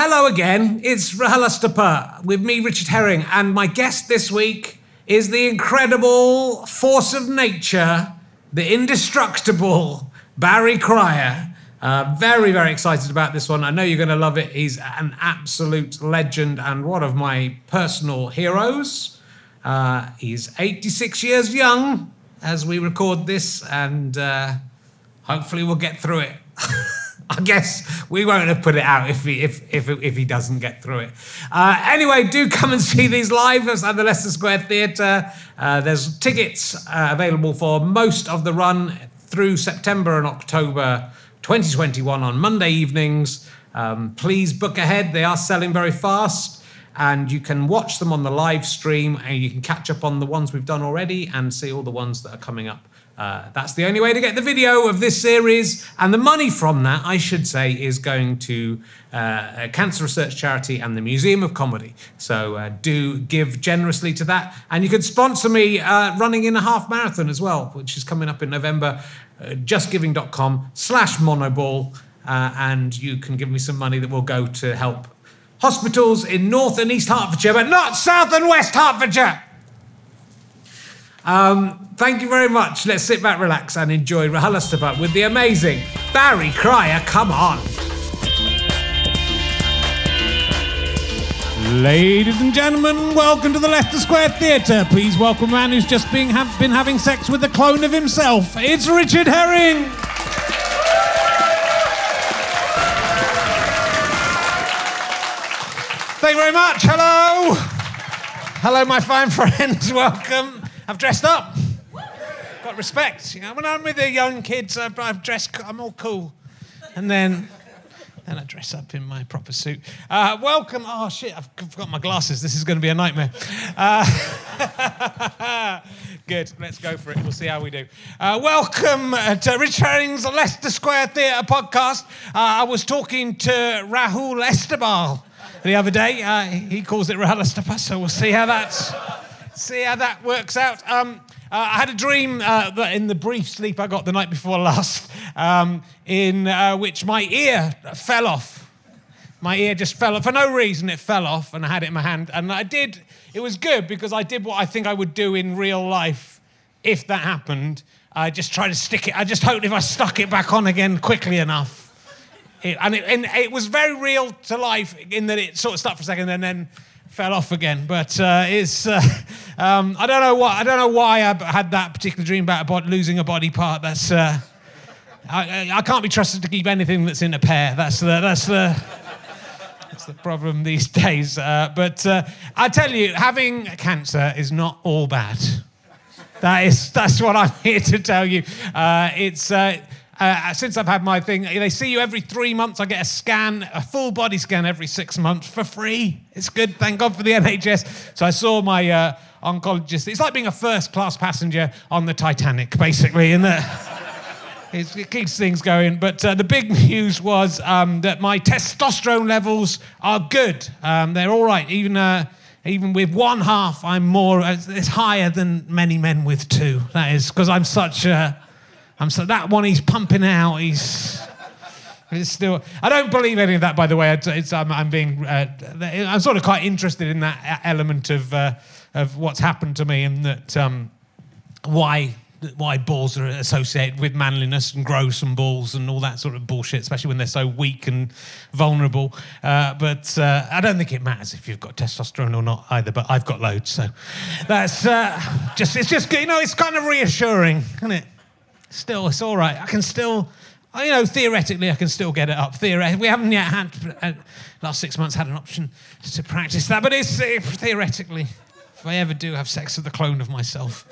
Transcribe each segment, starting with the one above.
Hello again, it's RHLSTP with me, Richard Herring, and my guest this week is the incredible force of nature, the indestructible Barry Cryer. Uh, very, very excited about this one. I know you're going to love it. He's an absolute legend and one of my personal heroes. Uh, he's 86 years young as we record this, and uh, hopefully we'll get through it. I guess we won't have put it out if he if if, if he doesn't get through it. Uh, anyway, do come and see these live at the Leicester Square Theatre. Uh, there's tickets uh, available for most of the run through September and October 2021 on Monday evenings. Um, please book ahead; they are selling very fast. And you can watch them on the live stream, and you can catch up on the ones we've done already and see all the ones that are coming up uh, that's the only way to get the video of this series. And the money from that, I should say, is going to uh, a cancer research charity and the Museum of Comedy. So uh, do give generously to that. And you could sponsor me uh, running in a half marathon as well, which is coming up in November. Uh, justgiving.com slash monoball. Uh, and you can give me some money that will go to help hospitals in North and East Hertfordshire, but not South and West Hertfordshire. Um, thank you very much. Let's sit back, relax, and enjoy RHLSTP with the amazing Barry Cryer. Come on. Ladies and gentlemen, welcome to the Leicester Square Theatre. Please welcome a man who's just have been having sex with a clone of himself. It's Richard Herring. Thank you very much. Hello. Hello, my fine friends. Welcome. I've dressed up. Got respect. You know, when I'm with the young kids, I, I've dressed. I'm all cool, and then. Then I dress up in my proper suit. Uh, welcome. Oh shit! I've forgot my glasses. This is going to be a nightmare. Uh, good. Let's go for it. We'll see how we do. Uh, welcome uh, to Rich Leicester Square Theatre podcast. Uh, I was talking to Rahul Esterbal the other day. Uh, he calls it RHLSTP, so we'll see how that's see how that works out. Um, uh, I had a dream uh, that in the brief sleep I got the night before last, um, in uh, which my ear fell off. My ear just fell off for no reason. It fell off, and I had it in my hand. And I did. It was good because I did what I think I would do in real life if that happened. I just tried to stick it. I just hoped if I stuck it back on again quickly enough. It, and, it, and it was very real to life in that it sort of stuck for a second and then fell off again. But uh, it's uh, um, I don't know what I don't know why I had that particular dream about losing a body part. That's uh, I, I, can't be trusted to keep anything that's in a pair. That's the that's the that's the problem these days. Uh, but uh, I tell you, having cancer is not all bad. That is that's what I'm here to tell you. Uh, it's uh, since I've had my thing, they see you every three months. I get a scan, a full body scan every six months for free. It's good. Thank God for the NHS. So I saw my uh, oncologist. It's like being a first class passenger on the Titanic, basically, in the. It keeps things going. But uh, the big news was um, that my testosterone levels are good. Um, they're all right. Even, uh, even with one half, I'm more, uh, it's higher than many men with two. That is, because I'm such a I'm so that one he's pumping out. He's. It's still. I don't believe any of that, by the way. It's, I'm, I'm being. Uh, I'm sort of quite interested in that element of uh, of what's happened to me and that um, why why balls are associated with manliness and gross and balls and all that sort of bullshit, especially when they're so weak and vulnerable. Uh, but uh, I don't think it matters if you've got testosterone or not either. But I've got loads, so that's uh, just it's just you know it's kind of reassuring, isn't it? Still, it's all right. I can still, you know, theoretically, I can still get it up. Theoretically, we haven't yet had, uh, last six months, had an option to practice that, but it's uh, theoretically, if I ever do have sex with a clone of myself,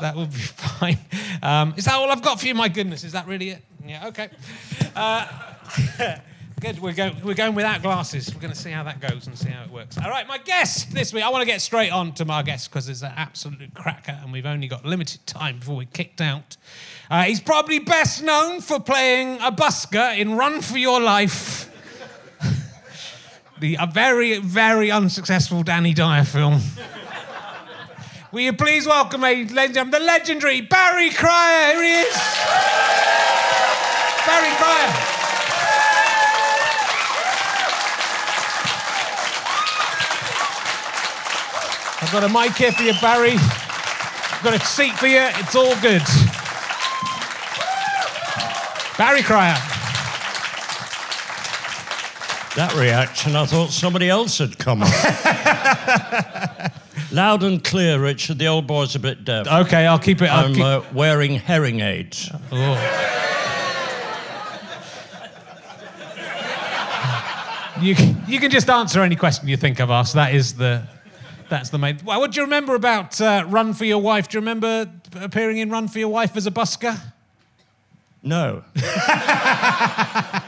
that would be fine. Um, is that all I've got for you? My goodness, is that really it? Yeah, okay. Uh, Good. We're, go, we're going without glasses. We're going to see how that goes and see how it works. All right, my guest this week. I want to get straight on to my guest because it's an absolute cracker and we've only got limited time before we're kicked out. Uh, he's probably best known for playing a busker in Run for Your Wife, the a very, very unsuccessful Danny Dyer film. Will you please welcome, ladies and gentlemen, the legendary Barry Cryer? Here he is. Barry Cryer. I've got a mic here for you, Barry. I've got a seat for you. It's all good. Barry Cryer. That reaction, I thought somebody else had come on. Loud and clear, Richard. The old boy's a bit deaf. Okay, I'll keep it. I'm keep... uh, wearing hearing aids. Oh. You, you can just answer any question you think I've asked. That is the, that's the main. Well, what do you remember about uh, Run for Your Wife? Do you remember appearing in Run for Your Wife as a busker? No.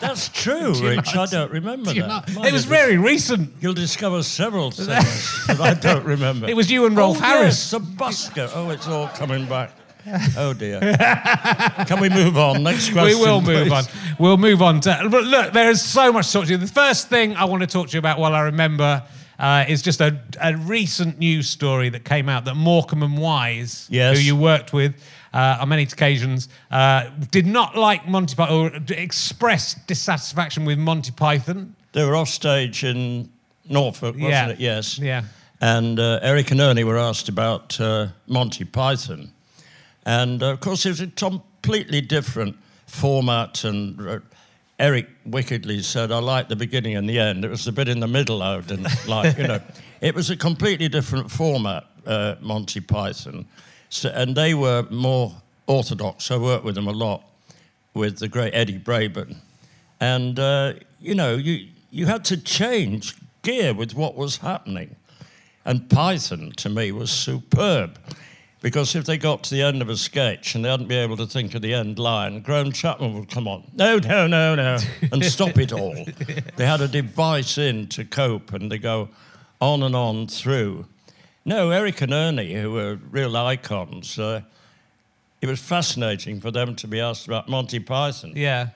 That's true, Do Rich. I don't remember Do that. It was very recent. You'll discover several things that I don't remember. It was you and Rolf oh, Harris. Yes, a busker. Oh, it's all coming back. Oh dear. Can we move on? Next question. we will move on. We'll move on to. But look, there is so much to talk to you. The first thing I want to talk to you about while I remember uh, is just a, a recent news story that came out that Morecambe and Wise, Yes. who you worked with uh, on many occasions, uh, did not like Monty Python or expressed dissatisfaction with Monty Python. They were off stage in Norfolk, wasn't Yeah. it? Yes. Yeah. And uh, Eric and Ernie were asked about uh, Monty Python. And uh, of course, it was a completely different format. And Eric wickedly said, I like the beginning and the end. It was the bit in the middle I didn't like, you know. It was a completely different format, uh, Monty Python. So, and they were more orthodox. I worked with them a lot, with the great Eddie Braben. And, uh, you know, you, you had to change gear with what was happening. And Python, to me, was superb. Because if they got to the end of a sketch and they hadn't been able to think of the end line, Graham Chapman would come on, no, no, no, no, and stop it all. They had a device in to cope and they go on and on through. No, Eric and Ernie, who were real icons, uh, it was fascinating for them to be asked about Monty Python. Yeah.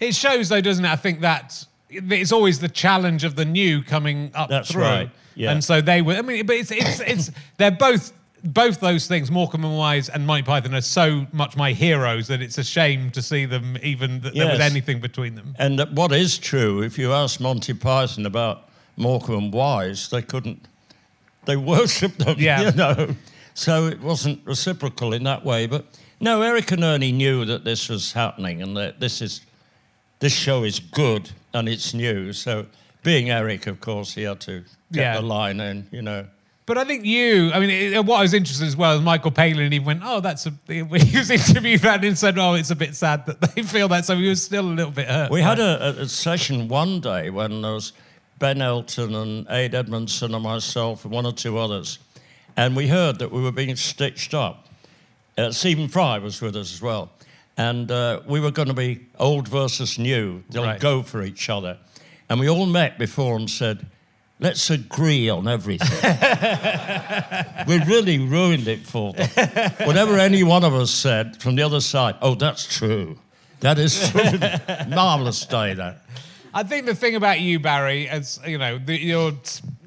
It shows, though, doesn't it? I think that it's always the challenge of the new coming up That's through. right, yeah. And so they were. I mean, but it's it's it's they're both both those things. Morecambe and Wise and Monty Python are so much my heroes that it's a shame to see them even that there was anything between them. And uh, what is true, if you ask Monty Python about Morecambe and Wise, they couldn't, they worshipped them, Yeah. you know. So it wasn't reciprocal in that way. But no, Eric and Ernie knew that this was happening and that this is, this show is good and it's new. So being Eric, of course, he had to get Yeah. the line in, you know. But I think you, I mean, it, what I was interested as well is Michael Palin. He went, "Oh, that's a." He was interviewed that and said, "Oh, it's a bit sad that they feel that." So he was still a little bit hurt. We had a, a, a session one day when there was Ben Elton and Ade Edmondson and myself and one or two others, and we heard that we were being stitched up. Uh, Stephen Fry was with us as well, and uh, we were going to be old versus new. They'll Right. go for each other, and we all met before and said. Let's agree on everything. we really ruined it for them. Whatever any one of us said from the other side, oh, that's true. That is true. Marvelous day, that. I think the thing about you, Barry, is you know, the, your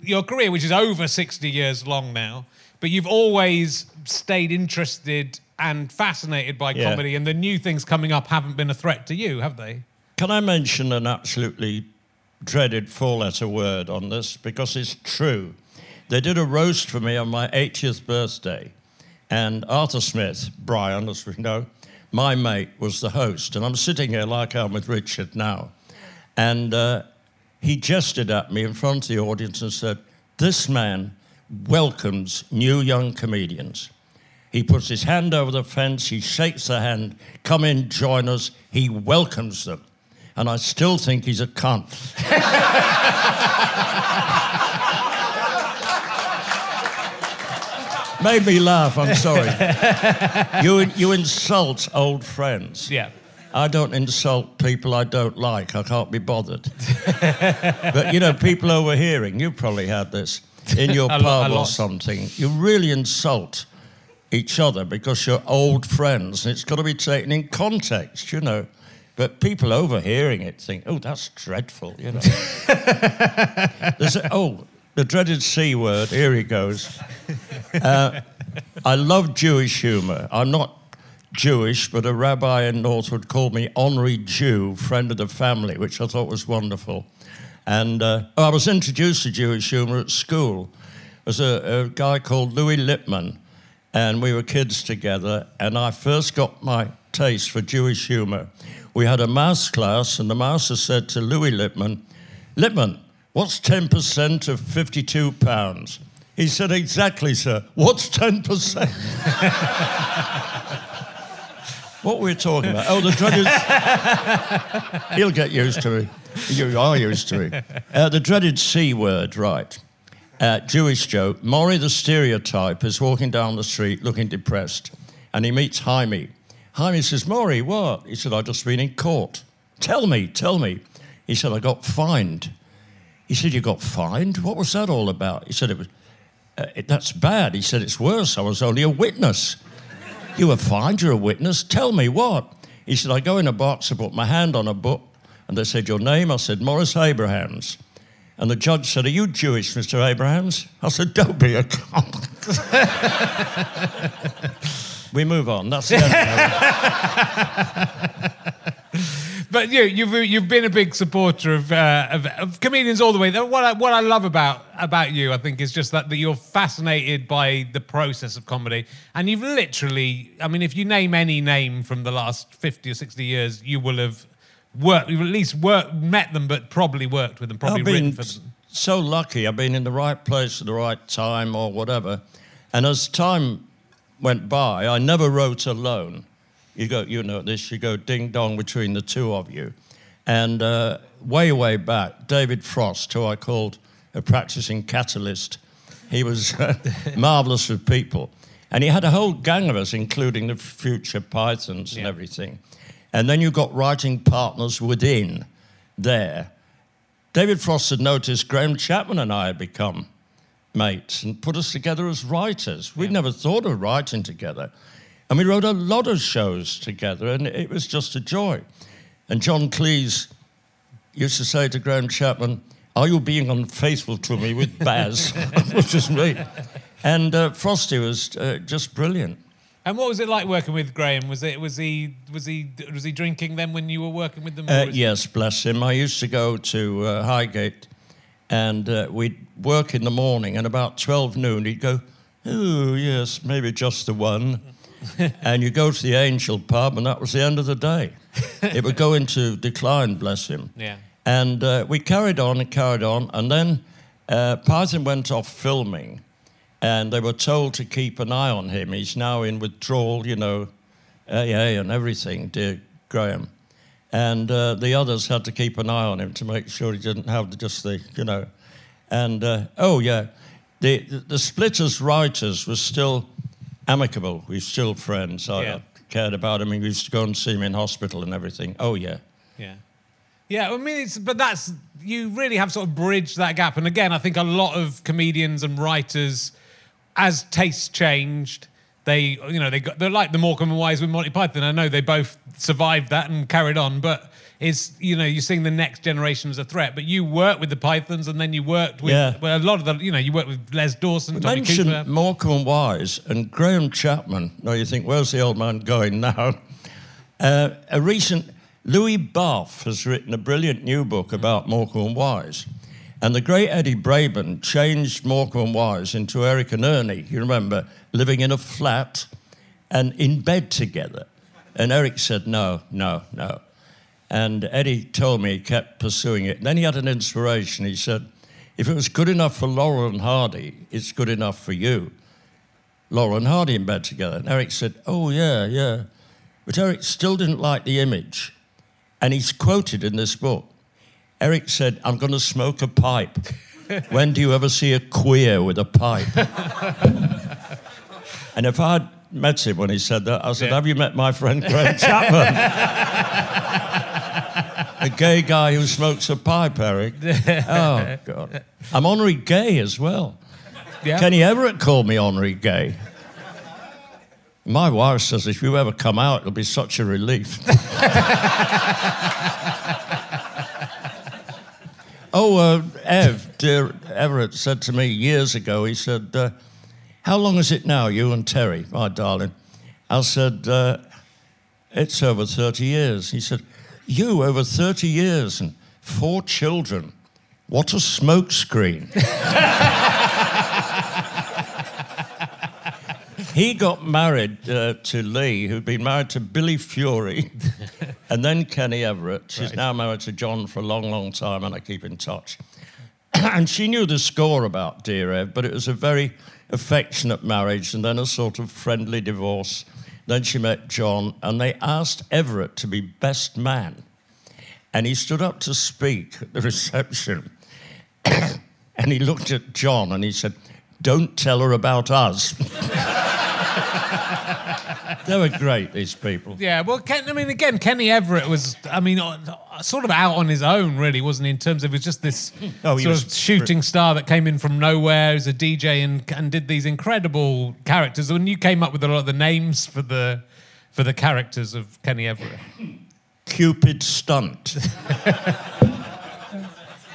your career, which is over sixty years long now, but you've always stayed interested and fascinated by Yeah. comedy, and the new things coming up haven't been a threat to you, have they? Can I mention an absolutely dreaded four letter word on this? Because it's true. They did a roast for me on my 80th birthday, and Arthur Smith, Brian, as we know, my mate, was the host. And I'm sitting here like I'm with Richard now. And uh, he gestured at me in front of the audience and said, This man welcomes new young comedians. He puts his hand over the fence, he shakes the hand, come in, join us, he welcomes them. And I still think he's a cunt. Made me laugh, I'm sorry. you, you insult old friends. Yeah. I don't insult people I don't like. I can't be bothered. but you know, people overhearing, you've probably had this in your A lot- pub or something. You really insult each other because you're old friends, and it's got to be taken in context, you know. But people overhearing it think, "Oh, that's dreadful," you know. There's a, oh, the dreaded c word. Here he goes. Uh, I love Jewish humour. I'm not Jewish, but a rabbi in Northwood called me honorary Jew, friend of the family, which I thought was wonderful. And uh, I was introduced to Jewish humour at school was a, a guy called Louis Lipman, and we were kids together. And I first got my taste for Jewish humour. We had a maths class, and the master said to Louis Lipman, Lipman, what's 10% of 52 pounds? He said, Exactly, sir. What's 10%? what were we talking about? Oh, the dreaded. He'll get used to it. You are used to it. Uh, the dreaded C word, right. Uh, Jewish joke. Maury, the stereotype, is walking down the street looking depressed, and he meets Hymie. Hymie says, Maury, what? He said, I've just been in court. Tell me, tell me. He said, I got fined. He said, You got fined? What was that all about? He said, It was uh, it, that's bad. He said, It's worse. I was only a witness. You were fined, you're a witness. Tell me what? He said, I go in a box, I put my hand on a book, and they said, Your name? I said, Morris Abrahams. And the judge said, Are you Jewish, Mr. Abrahams? I said, Don't be a cunt. we move on. That's the end. but you, you've you've been a big supporter of, uh, of, of comedians all the way. What I, what I love about about you, I think, is just that, that you're fascinated by the process of comedy, and you've literally, I mean, if you name any name from the last fifty or sixty years, you will have worked, you've at least worked, met them, but probably worked with them, probably I've written for them. so lucky. I've been in the right place at the right time or whatever. And as time went by, I never wrote alone. You go, you know this, you go ding dong between the two of you. And uh, way, way back, David Frost, who I called a practicing catalyst, he was marvelous with people. And he had a whole gang of us, including the future Pythons and Yeah. everything. And then you got writing partners within there. David Frost had noticed Graham Chapman and I had become mates and put us together as writers. We'd never thought of writing together. And we wrote a lot of shows together, and it was just a joy. And John Cleese used to say to Graham Chapman, Are you being unfaithful to me with Baz? Which is me. And uh, Frosty was uh, just brilliant. And what was it like working with Graham? Was it was he was he was he drinking then when you were working with them? Uh, yes, bless him. I used to go to uh, Highgate and uh, we'd work in the morning, and about 12 noon, he'd go, Oh, yes, maybe just the one. and you go to the Angel pub, and that was the end of the day. it would go into decline, bless him. Yeah. And uh, we carried on and carried on, and then uh, Python went off filming, and they were told to keep an eye on him. He's now in withdrawal, you know, AA and everything, dear Graham. And uh, the others had to keep an eye on him to make sure he didn't have just the, you know. And uh, oh, yeah, the, the, Splitters writers were still amicable. We were still friends. I, Yeah. I cared about him. He used to go and see me in hospital and everything. Oh, yeah. Yeah. Yeah, I mean, it's, but that's, you really have sort of bridged that gap. And again, I think a lot of comedians and writers, as tastes changed, they, you know, they got, they're like the Morecambe and Wise with Monty Python. I know they both survived that and carried on, but it's, you know, you're seeing the next generation as a threat. But you worked with the Pythons and then you worked with, Yeah. well, a lot of the, you know, you worked with Les Dawson, Tommy mentioned Cooper. Morecambe and Wise and Graham Chapman. Now you think, where's the old man going now? Uh, a recent Louis Barfe has written a brilliant new book about Morecambe and Wise. And the great Eddie Braben changed Morecambe and Wise into Eric and Ernie. You remember living in a flat and in bed together. And Eric said, no, no, no. And Eddie told me he kept pursuing it. And then he had an inspiration. He said, if it was good enough for Laurel and Hardy, it's good enough for you. Laurel and Hardy in bed together. And Eric said, oh, yeah, yeah. But Eric still didn't like the image. And he's quoted in this book. Eric said, I'm going to smoke a pipe. when do you ever see a queer with a pipe? and if I'd met him when he said that, I said, Yeah. Have you met my friend Graham Chapman? a gay guy who smokes a pipe, Eric. Oh, God. I'm honorary gay as well. Kenny Everett called me honorary gay. My wife says if you ever come out, it'll be such a relief. oh, uh, Ev, dear Everett, said to me years ago, he said, uh, How long is it now, you and Terry, my darling? I said, uh, It's over 30 years. He said, You, over 30 years and four children. What a smokescreen. he got married uh, to Lee, who'd been married to Billy Fury, and then Kenny Everett. She's Right. now married to John for a long, long time, and I keep in touch. and she knew the score about Dear Ev, but it was a very affectionate marriage and then a sort of friendly divorce. Then she met John, and they asked Everett to be best man. And he stood up to speak at the reception. and he looked at John and he said, Don't tell her about us. they were great, these people. Yeah, well, Ken, I mean, again, Kenny Everett was, I mean, sort of out on his own, really, wasn't he? In terms of, it was just this Oh, sort of shooting star that came in from nowhere as a DJ and, and did these incredible characters. And you came up with a lot of the names for the for the characters of Kenny Everett. Cupid Stunt.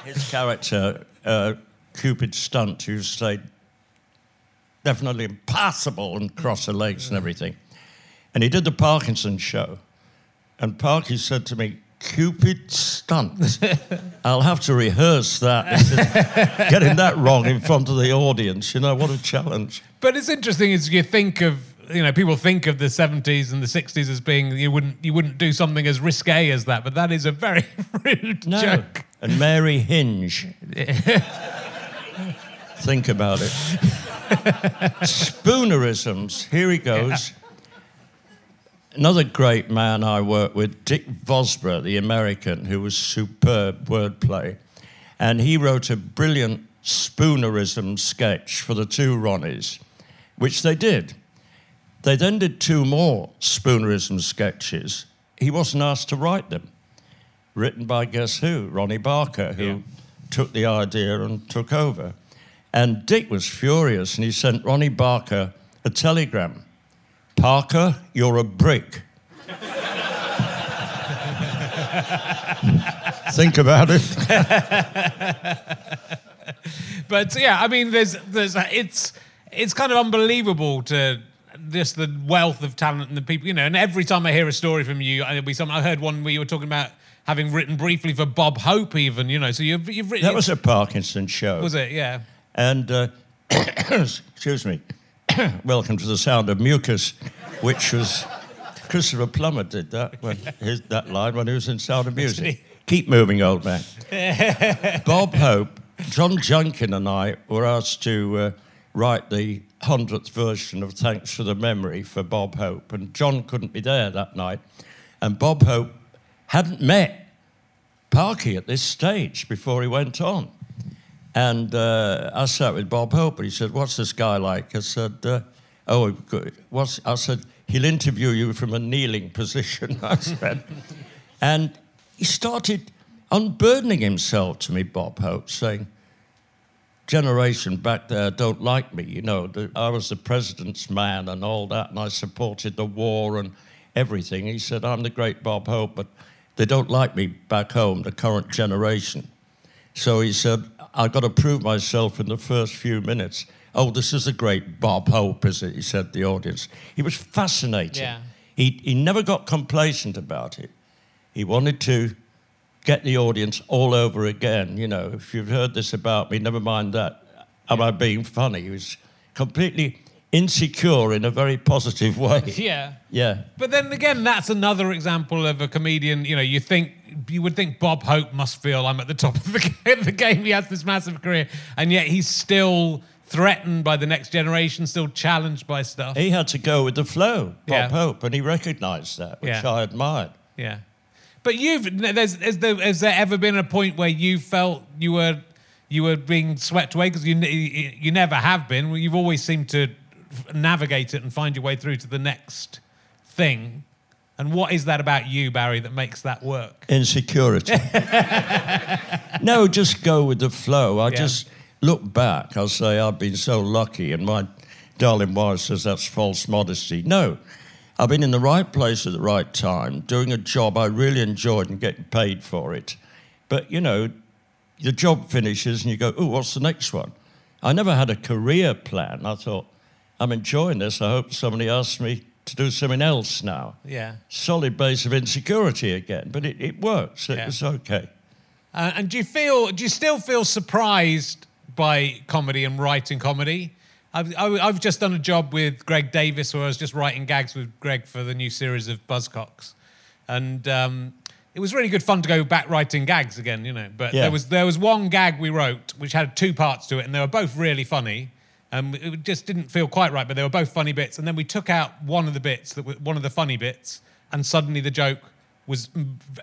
His character, uh, Cupid Stunt, who stayed definitely impossible and cross her legs and everything. And he did the Parkinson show. And Parky said to me, Cupid Stunt. I'll have to rehearse that. Said, Getting that wrong in front of the audience, you know, what a challenge. But it's interesting is you think of you know people think of the 70s and the 60s as being you wouldn't you wouldn't do something as risque as that, but that is a very rude No. joke. And Mary Hinge. Think about it. Spoonerisms. Here he goes. Another great man I worked with, Dick Vosburgh, the American, who was superb wordplay. And he wrote a brilliant spoonerism sketch for the two Ronnies, which they did. They then did two more spoonerism sketches. He wasn't asked to write them written by guess who? Ronnie Barker, who Yeah. took the idea and took over. And Dick was furious and he sent Ronnie Barker a telegram Parker, you're a brick. Think about it. But yeah, I mean, there's there's it's it's kind of unbelievable to just the wealth of talent and the people, you know. And every time I hear a story from you, be something. I heard one where you were talking about having written briefly for Bob Hope, even, you know. So you've you've written. That was a Parkinson show. was it? Yeah. And, uh, excuse me, welcome to the sound of mucus, which was Christopher Plummer did that when his, that line when he was in Sound of Music. Keep moving, old man. Bob Hope, John Junkin, and I were asked to uh, write the hundredth version of Thanks for the Memory for Bob Hope, and John couldn't be there that night, and Bob Hope hadn't met Parky at this stage before he went on. And uh, I sat with Bob Hope, and he said, "What's this guy like?" I said, uh, "Oh, what's?" I said, "He'll interview you from a kneeling position." I said, and he started unburdening himself to me, Bob Hope, saying, "Generation back there don't like me. You know, the, I was the president's man and all that, and I supported the war and everything." He said, "I'm the great Bob Hope, but they don't like me back home, the current generation." So he said, I've got to prove myself in the first few minutes. Oh, this is a great Bob Hope, is it? He said the audience. He was fascinating. Yeah. He, he never got complacent about it. He wanted to get the audience all over again. You know, if you've heard this about me, never mind that. Am I being funny? He was completely insecure in a very positive way. Yeah. Yeah. But then again, that's another example of a comedian. You know, you think you would think Bob Hope must feel I'm at the top of the, the game. He has this massive career, and yet he's still threatened by the next generation, still challenged by stuff. He had to go with the flow, Bob Yeah. Hope, and he recognized that, which Yeah. I admired. Yeah. But you've there's has there, has there ever been a point where you felt you were you were being swept away because you you never have been. You've always seemed to navigate it and find your way through to the next thing. And what is that about you, Barry, that makes that work? Insecurity. no, just go with the flow. I Yeah. just look back. I'll say I've been so lucky, and my darling wife says that's false modesty. No, I've been in the right place at the right time, doing a job I really enjoyed and getting paid for it. But you know, the job finishes and you go, oh, what's the next one? I never had a career plan. I thought, I'm enjoying this. I hope somebody asks me to do something else now Yeah. solid base of insecurity again, but it, it works. It Yeah. was okay. Uh, and do you feel? Do you still feel surprised by comedy and writing comedy? I've, I- I've just done a job with Greg Davies where I was just writing gags with Greg for the new series of Buzzcocks. And um, it was really good fun to go back writing gags again, you know. But Yeah. there was there was one gag we wrote which had two parts to it, and they were both really funny. Um, it just didn't feel quite right, but they were both funny bits. And then we took out one of the bits, that were, one of the funny bits, and suddenly the joke was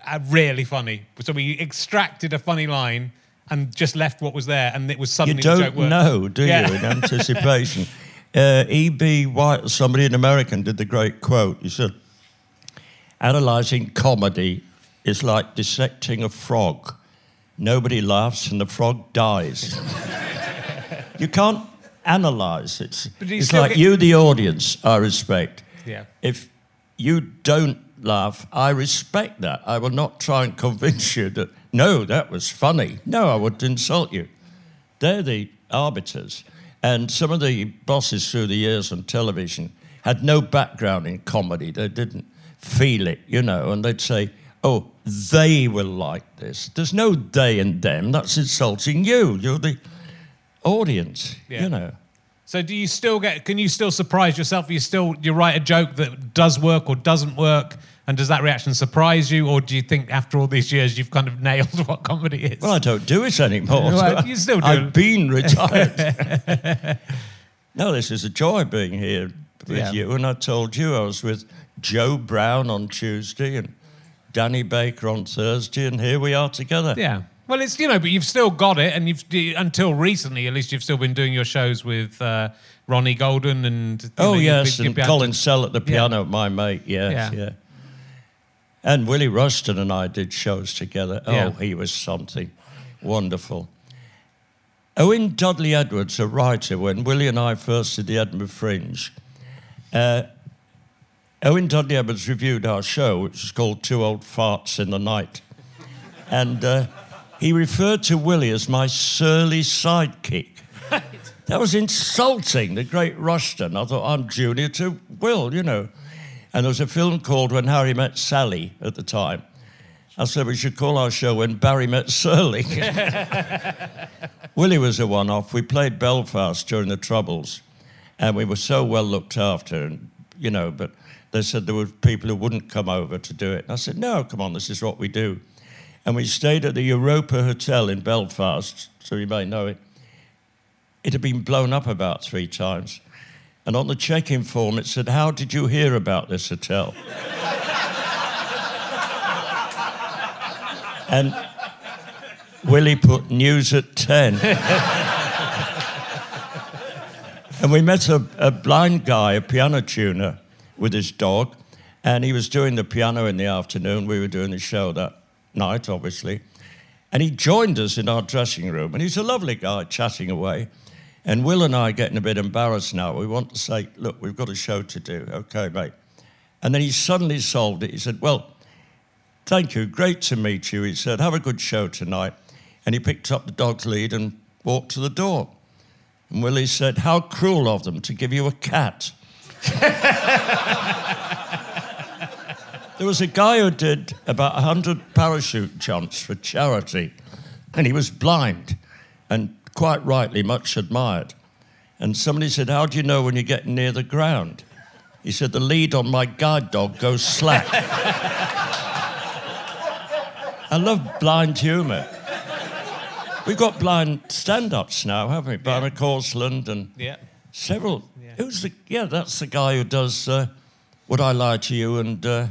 uh, really funny. So we extracted a funny line and just left what was there, and it was suddenly the joke You don't worked. know, do Yeah. you, in anticipation? Uh, E.B. White, somebody in American, did the great quote. He said, Analyzing comedy is like dissecting a frog. Nobody laughs and the frog dies. you can't analyze it. It's like you, the audience, I respect. Yeah. If you don't laugh, I respect that. I will not try and convince you that, no, that was funny. No, I would insult you. They're the arbiters. And some of the bosses through the years on television had no background in comedy. They didn't feel it, you know, and they'd say, oh, they will like this. There's no they and them. That's insulting you. You're the audience, Yeah. you know. So do you still get? Can you still surprise yourself? You still you write a joke that does work or doesn't work, and does that reaction surprise you, or do you think after all these years you've kind of nailed what comedy is? Well, I don't do it anymore. Well, you still do. I've been retired. no, this is a joy being here with Yeah. you. And I told you I was with Joe Brown on Tuesday and Danny Baker on Thursday, and here we are together. yeah. Well, it's you know, but you've still got it, and you've until recently, at least, you've still been doing your shows with uh, Ronnie Golden and. Oh know, you've yes, and you've been- Colin Sell at the Yeah. piano, my mate. Yes, Yeah. yeah. And Willie Rushton and I did shows together. Oh, Yeah. he was something wonderful. Owen Dudley Edwards, a writer, when Willie and I first did the Edinburgh Fringe, uh, Owen Dudley Edwards reviewed our show, which is called Two Old Farts in the Night. And uh, he referred to Willie as my surly sidekick. That was insulting, the great Rushton. I thought, I'm junior to Will, you know. And there was a film called When Harry Met Sally at the time. I said we should call our show When Barry Met Surly. Willie was a one off. We played Belfast during the Troubles, and we were so well looked after, and, you know, but they said there were people who wouldn't come over to do it. And I said, no, come on, this is what we do. And we stayed at the Europa Hotel in Belfast, so you may know it. It had been blown up about three times. And on the check in form, it said, How did you hear about this hotel? and Willie put news at 10. and we met a, a blind guy, a piano tuner, with his dog. And he was doing the piano in the afternoon. We were doing the show that night, obviously. And he joined us in our dressing room. And he's a lovely guy, chatting away. And Will and I are getting a bit embarrassed now. We want to say, look, we've got a show to do. Okay, mate. And then he suddenly solved it. He said, well, thank you. Great to meet you. He said, have a good show tonight. And he picked up the dog's lead and walked to the door. And Willie said, how cruel of them to give you a cat. there was a guy who did about 100 parachute jumps for charity, and he was blind and quite rightly much admired. And somebody said, How do you know when you're getting near the ground? He said, The lead on my guide dog goes slack. I love blind humour. We've got blind stand ups now, haven't we? Barry Causland and Yeah. several. Yeah. Who's the, yeah, that's the guy who does uh, Would I Lie to You and uh,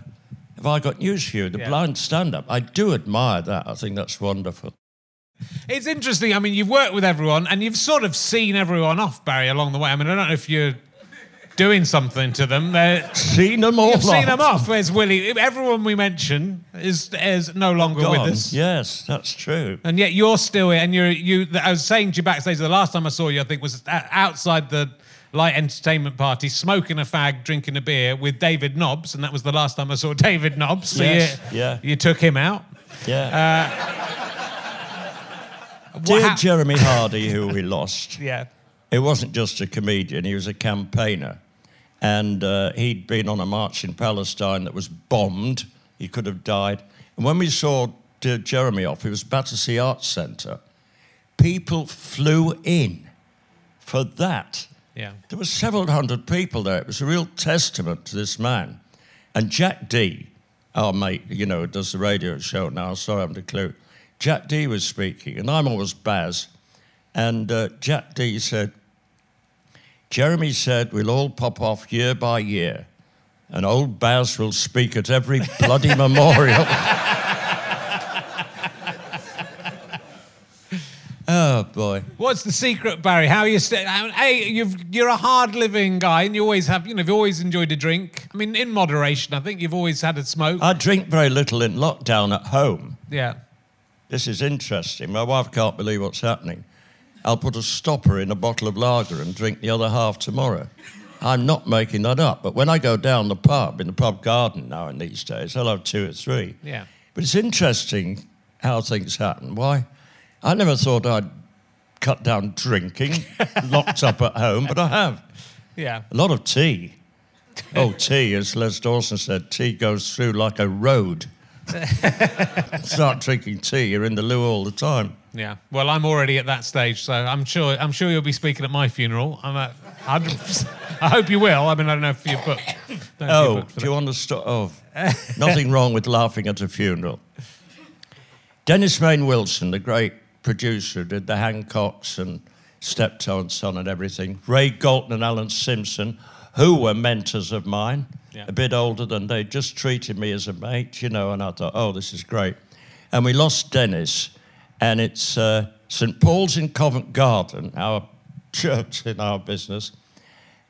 Have I Got News for You? The Yeah. blind stand up. I do admire that. I think that's wonderful. It's interesting. I mean, you've worked with everyone and you've sort of seen everyone off, Barry, along the way. I mean, I don't know if you're doing something to them. They're, Seen them off. you've seen them off. Where's Willie? Everyone we mention is is no longer Gone. with us. Yes, that's true. And yet you're still here. And you're you. I was saying to you backstage the last time I saw you, I think was outside the light entertainment party, smoking a fag, drinking a beer with David Nobbs, and that was the last time I saw David Nobbs. So Yes, you, yeah. you took him out. Yeah. What Dear hap- Jeremy Hardy, who we lost, yeah. he wasn't just a comedian, he was a campaigner. And uh, he'd been on a march in Palestine that was bombed. He could have died. And when we saw Dear Jeremy off, it was Battersea Arts Centre. People flew in for that. Yeah. There were several hundred people there. It was a real testament to this man. And Jack Dee, our mate, you know, does the radio show now, sorry I haven't a clue. Jack Dee was speaking, and I'm always Baz. And uh, Jack Dee said, Jeremy said we'll all pop off year by year, and old Baz will speak at every bloody memorial. Oh boy. What's the secret, Barry? How are you? Hey, you've, you're a hard-living guy, and you always have. You know, you've always enjoyed a drink. I mean, in moderation. I think you've always had a smoke. I drink very little in lockdown at home. yeah. This is interesting. My wife can't believe what's happening. I'll put a stopper in a bottle of lager and drink the other half tomorrow. I'm not making that up. But when I go down the pub, in the pub garden now in these days, I'll have two or three. Yeah. But it's interesting how things happen. Why? I never thought I'd cut down drinking, locked up at home, but I have. Yeah. A lot of tea. Oh, tea, as Les Dawson said, tea goes through like a road. Start drinking tea, you're in the loo all the time. Yeah. Well, I'm already at that stage, so I'm sure I'm sure you'll be speaking at my funeral. I'm at 100%. I hope you will. I mean, I don't know if you're booked. You're Oh, booked do you that. to stop? Oh, nothing wrong with laughing at a funeral. Dennis Main Wilson, the great producer, did the Hancocks and Steptoe and Son and everything. Ray Galton and Alan Simpson, who were mentors of mine, Yeah. a bit older than they, just treated me as a mate, you know, and I thought, oh, this is great. And we lost Dennis, and it's uh, St. Paul's in Covent Garden, our church in our business.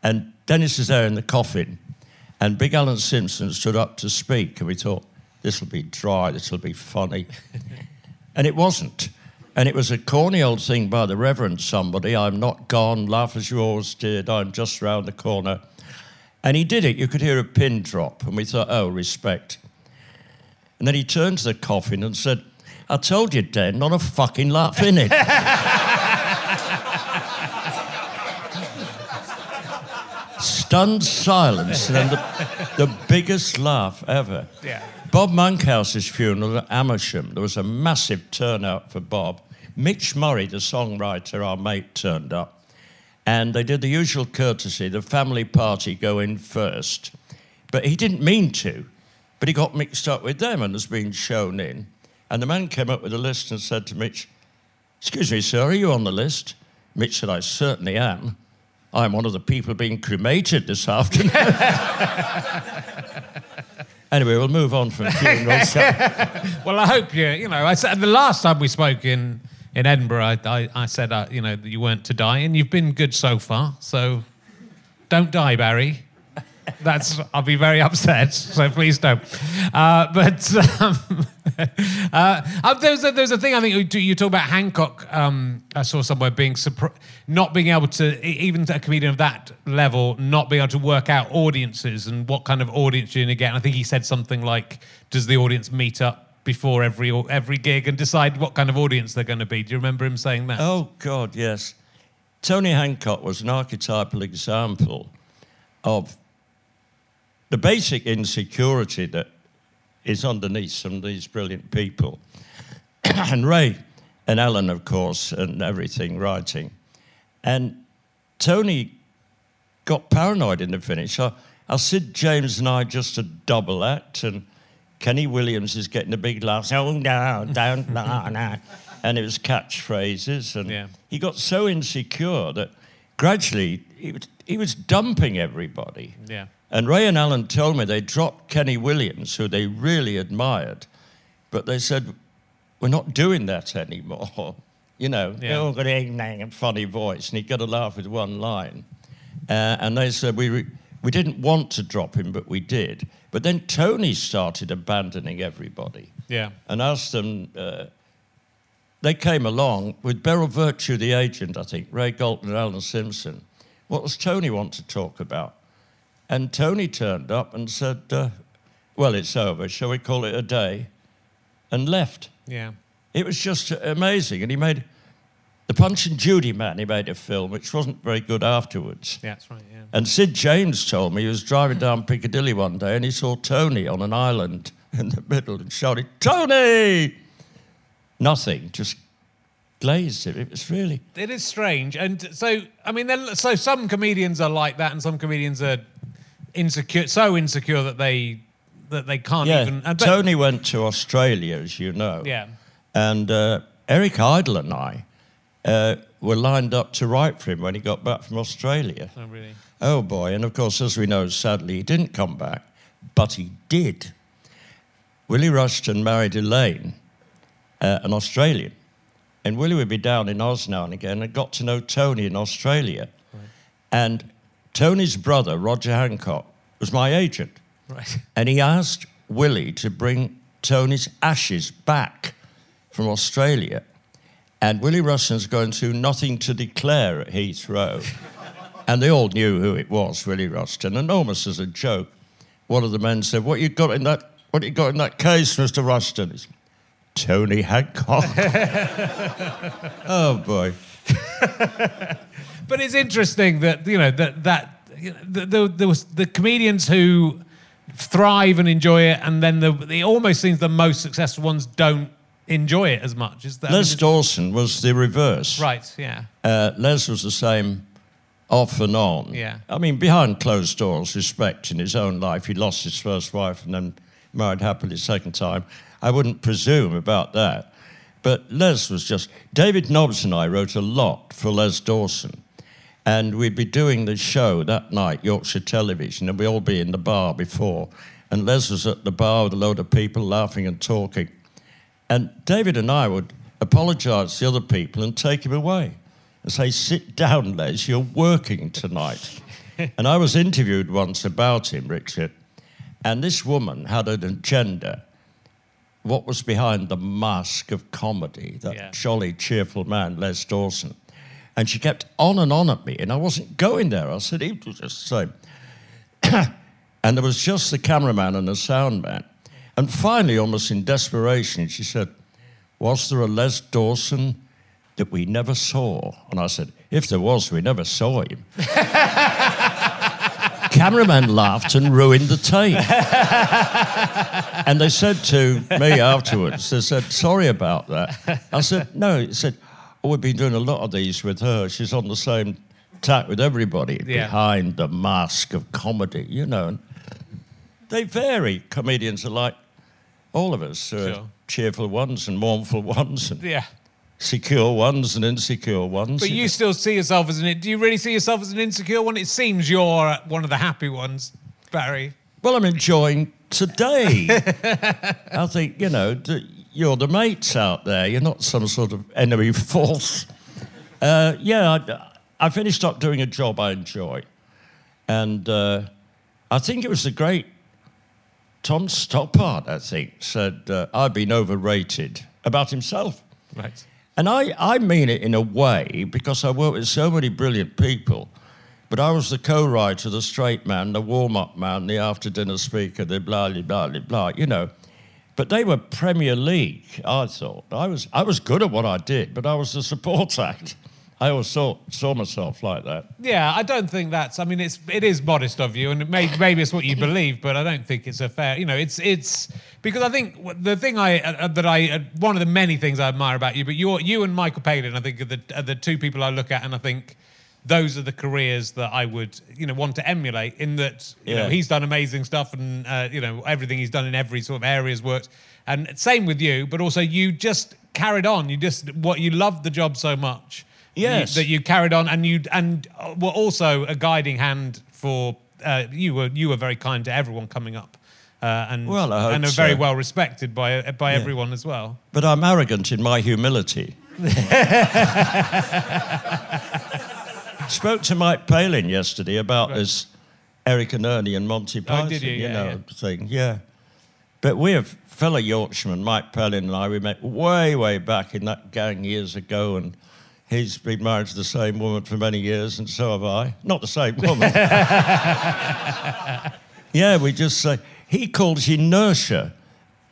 And Dennis is there in the coffin, and Big Alan Simpson stood up to speak, and we thought, this will be dry, this will be funny. and it wasn't. And it was a corny old thing by the Reverend somebody I'm not gone, laugh as you always did, I'm just round the corner. And he did it, you could hear a pin drop, and we thought, oh, respect. And then he turned to the coffin and said, I told you, Dan, not a fucking laugh in it. Stunned silence, and then the, the biggest laugh ever. Yeah. Bob Monkhouse's funeral at Amersham, there was a massive turnout for Bob. Mitch Murray, the songwriter, our mate, turned up. And they did the usual courtesy, the family party go in first. But he didn't mean to, but he got mixed up with them and has been shown in. And the man came up with a list and said to Mitch, Excuse me, sir, are you on the list? Mitch said, I certainly am. I'm one of the people being cremated this afternoon. anyway, we'll move on from funerals. Well, I hope you. You know, I said the last time we spoke in in Edinburgh, I I, I said uh, you know you weren't to die, and you've been good so far. So don't die, Barry. That's I'll be very upset. So please don't. Uh, but um, uh, uh, there's a, there's a thing I think you, talk about Hancock. Um, I saw somewhere being surprised, not being able to even a comedian of that level not being able to work out audiences and what kind of audience you're going to get. And I think he said something like, "Does the audience meet up before every every gig and decide what kind of audience they're going to be?" Do you remember him saying that? Oh, God, yes. Tony Hancock was an archetypal example of the basic insecurity that is underneath some of these brilliant people. and Ray and Alan, of course, and everything writing. And Tony got paranoid in the finish. Our, our Sid James and I just a double act, and Kenny Williams is getting a big laugh. Oh no, don't no, no. And it was catchphrases, and Yeah. he got so insecure that gradually he was, he was dumping everybody. Yeah. And Ray and Alan told me they dropped Kenny Williams, who they really admired, but they said, We're not doing that anymore. You know, Yeah. they're all got a a funny voice, and he got a laugh with one line. Uh, and they said, we, re- we didn't want to drop him, but we did. But then Tony started abandoning everybody Yeah. and asked them. Uh, they came along with Beryl Vertue, the agent, I think, Ray Galton and Alan Simpson. What does Tony want to talk about? And Tony turned up and said, uh, Well, it's over. Shall we call it a day? And left. Yeah. It was just amazing. And he made the Punch and Judy Man, he made a film, which wasn't very good afterwards. Yeah. That's right. Yeah. And Sid James told me he was driving down Piccadilly one day and he saw Tony on an island in the middle and shouted, Tony! Nothing, just glazed it. It was really. It is strange, and so I mean, so some comedians are like that, and some comedians are insecure, so insecure that they that they can't Yeah. even. Tony went to Australia, as you know. Yeah. And uh, Eric Idle and I uh, were lined up to write for him when he got back from Australia. Oh, really? Oh boy! And of course, as we know, sadly, he didn't come back, but he did. Willie Rushton married Elaine, uh, an Australian, and Willie would be down in Oz now and again, and got to know Tony in Australia. And Tony's brother, Roger Hancock, was my agent, Right. and he asked Willie to bring Tony's ashes back from Australia. And Willie Rushton's going through Nothing to Declare at Heathrow. and they all knew who it was, Willie Rushton. And almost as a joke, one of the men said, What you got in that what you got in that case, Mr. Rushton? It's Tony Hancock. oh boy. But it's interesting that you know that that the, the, was the comedians who thrive and enjoy it, and then the it almost seems the most successful ones don't enjoy it as much. Is that Les Dawson was the reverse. right? Yeah. Uh, Les was the same off and on. Yeah. I mean, behind closed doors, respect in his own life. He lost his first wife and then married happily second time. I wouldn't presume about that. But Les was just. David Nobbs and I wrote a lot for Les Dawson. And we'd be doing the show that night, Yorkshire Television, and we'd all be in the bar before. And Les was at the bar with a load of people laughing and talking. And David and I would apologise to the other people and take him away and say, Sit down, Les, you're working tonight. and I was interviewed once about him, Richard, and this woman had an agenda. What was behind the mask of comedy, that Yeah. jolly, cheerful man, Les Dawson. And she kept on and on at me, and I wasn't going there. I said, he was just the same. and there was just the cameraman and the sound man. And finally, almost in desperation, she said, Was there a Les Dawson that we never saw? And I said, If there was, we never saw him. Cameraman laughed and ruined the tape. and they said to me afterwards, they said, Sorry about that. I said, No. He said, oh, We've been doing a lot of these with her. She's on the same tack with everybody Yeah. behind the mask of comedy, you know. They vary. Comedians are like all of us. are Sure. Cheerful ones and mournful ones, and Yeah. secure ones and insecure ones. But you still see yourself as an. Do you really see yourself as an insecure one? It seems you're one of the happy ones, Barry. Well, I'm enjoying today. I think, you know, you're the mates out there. You're not some sort of enemy force. Uh, yeah, I, I finished up doing a job I enjoy. And uh, I think it was the great Tom Stoppard, I think, said, uh, I've been overrated about himself. Right. And I, I mean it in a way because I work with so many brilliant people. But I was the co-writer, the straight man, the warm-up man, the after-dinner speaker, the blah, blah, blah, blah, blah, you know. But they were Premier League, I thought. I was, I was good at what I did, but I was the support act. I always saw, saw myself like that. Yeah, I don't think that's. I mean, it's it is modest of you, and it may, maybe it's what you believe, but I don't think it's a fair. You know, it's it's because I think the thing I uh, that I uh, one of the many things I admire about you, but you you and Michael Palin, I think are the are the two people I look at, and I think those are the careers that I would you know want to emulate. In that you know he's done amazing stuff, and uh, you know everything he's done in every sort of area has worked, and same with you. But also you just carried on. You just what you loved the job so much. Yes. that you carried on and you and uh, were also a guiding hand for uh, you were you were very kind to everyone coming up uh, and Well, I hope and are very so. well respected by uh, by everyone as well But I'm arrogant in my humility. Spoke to Mike Palin yesterday about this Eric and Ernie and Monty Python, Oh, did you? Yeah, know, yeah. thing. Yeah. But we're fellow Yorkshireman, Mike Palin and I, we met way, way back in that gang years ago, and he's been married to the same woman for many years, and so have I. Not the same woman. yeah, we just say, he calls inertia.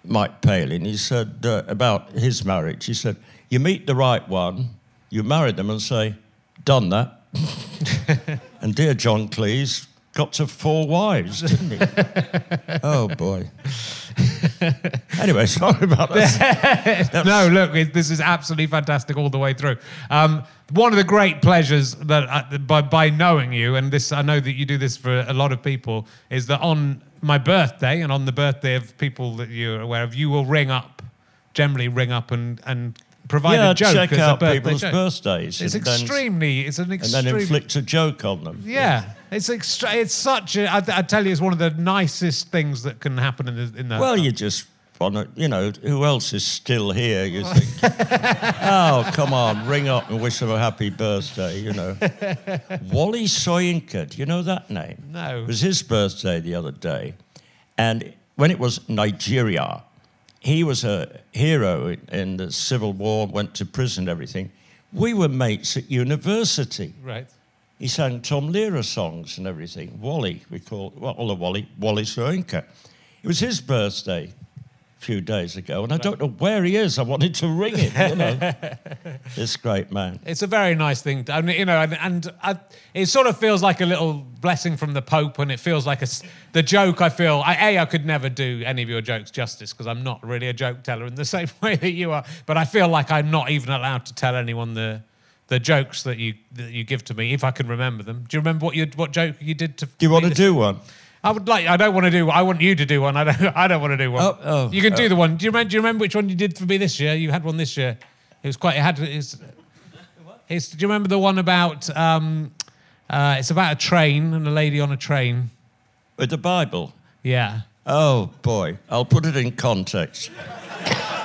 Mike Palin, he said uh, about his marriage, he said, You meet the right one, you marry them and say, Done that. and dear John Cleese got to four wives, didn't he? oh boy. anyway, sorry about that. no, look, it, this is absolutely fantastic all the way through. Um, one of the great pleasures that uh, by, by knowing you, and this I know that you do this for a lot of people, is that on my birthday and on the birthday of people that you're aware of, you will ring up, generally ring up and and provide yeah, a joke check as out a birthday people's joke. birthdays. It's and then- extremely. It's an and then inflict a joke on them. Yeah, it's extra. It's such a. I, I tell you, it's one of the nicest things that can happen in the. In Well, you just want to, you know, who else is still here? You think, oh, come on, ring up and wish them a happy birthday, you know. Wole Soyinka, do you know that name? No. It was his birthday the other day. And when it was Nigeria, he was a hero in, in the Civil War, went to prison everything. We were mates at university. right. He sang Tom Lehrer songs and everything. Wole, we call well, all of Wole, Wole Soyinka. It was his birthday a few days ago, and I don't know where he is. I wanted to ring him, you know. this great man. It's a very nice thing, to, you know, and, and I, it sort of feels like a little blessing from the Pope, and it feels like a the joke. I feel, I, a, I could never do any of your jokes justice because I'm not really a joke teller in the same way that you are. But I feel like I'm not even allowed to tell anyone the the jokes that you that you give to me if I can remember them. Do you remember what you what joke you did to? Do you want to do one? I would like. I don't want to do. I want you to do one. I don't. I don't want to do one. Oh, oh, you can do oh. the one. Do you remember? Do you remember which one you did for me this year? You had one this year. It was quite. It had. It's, it's, do you remember the one about? Um, uh, it's about a train and a lady on a train. With the Bible? Yeah. Oh, boy. I'll put it in context.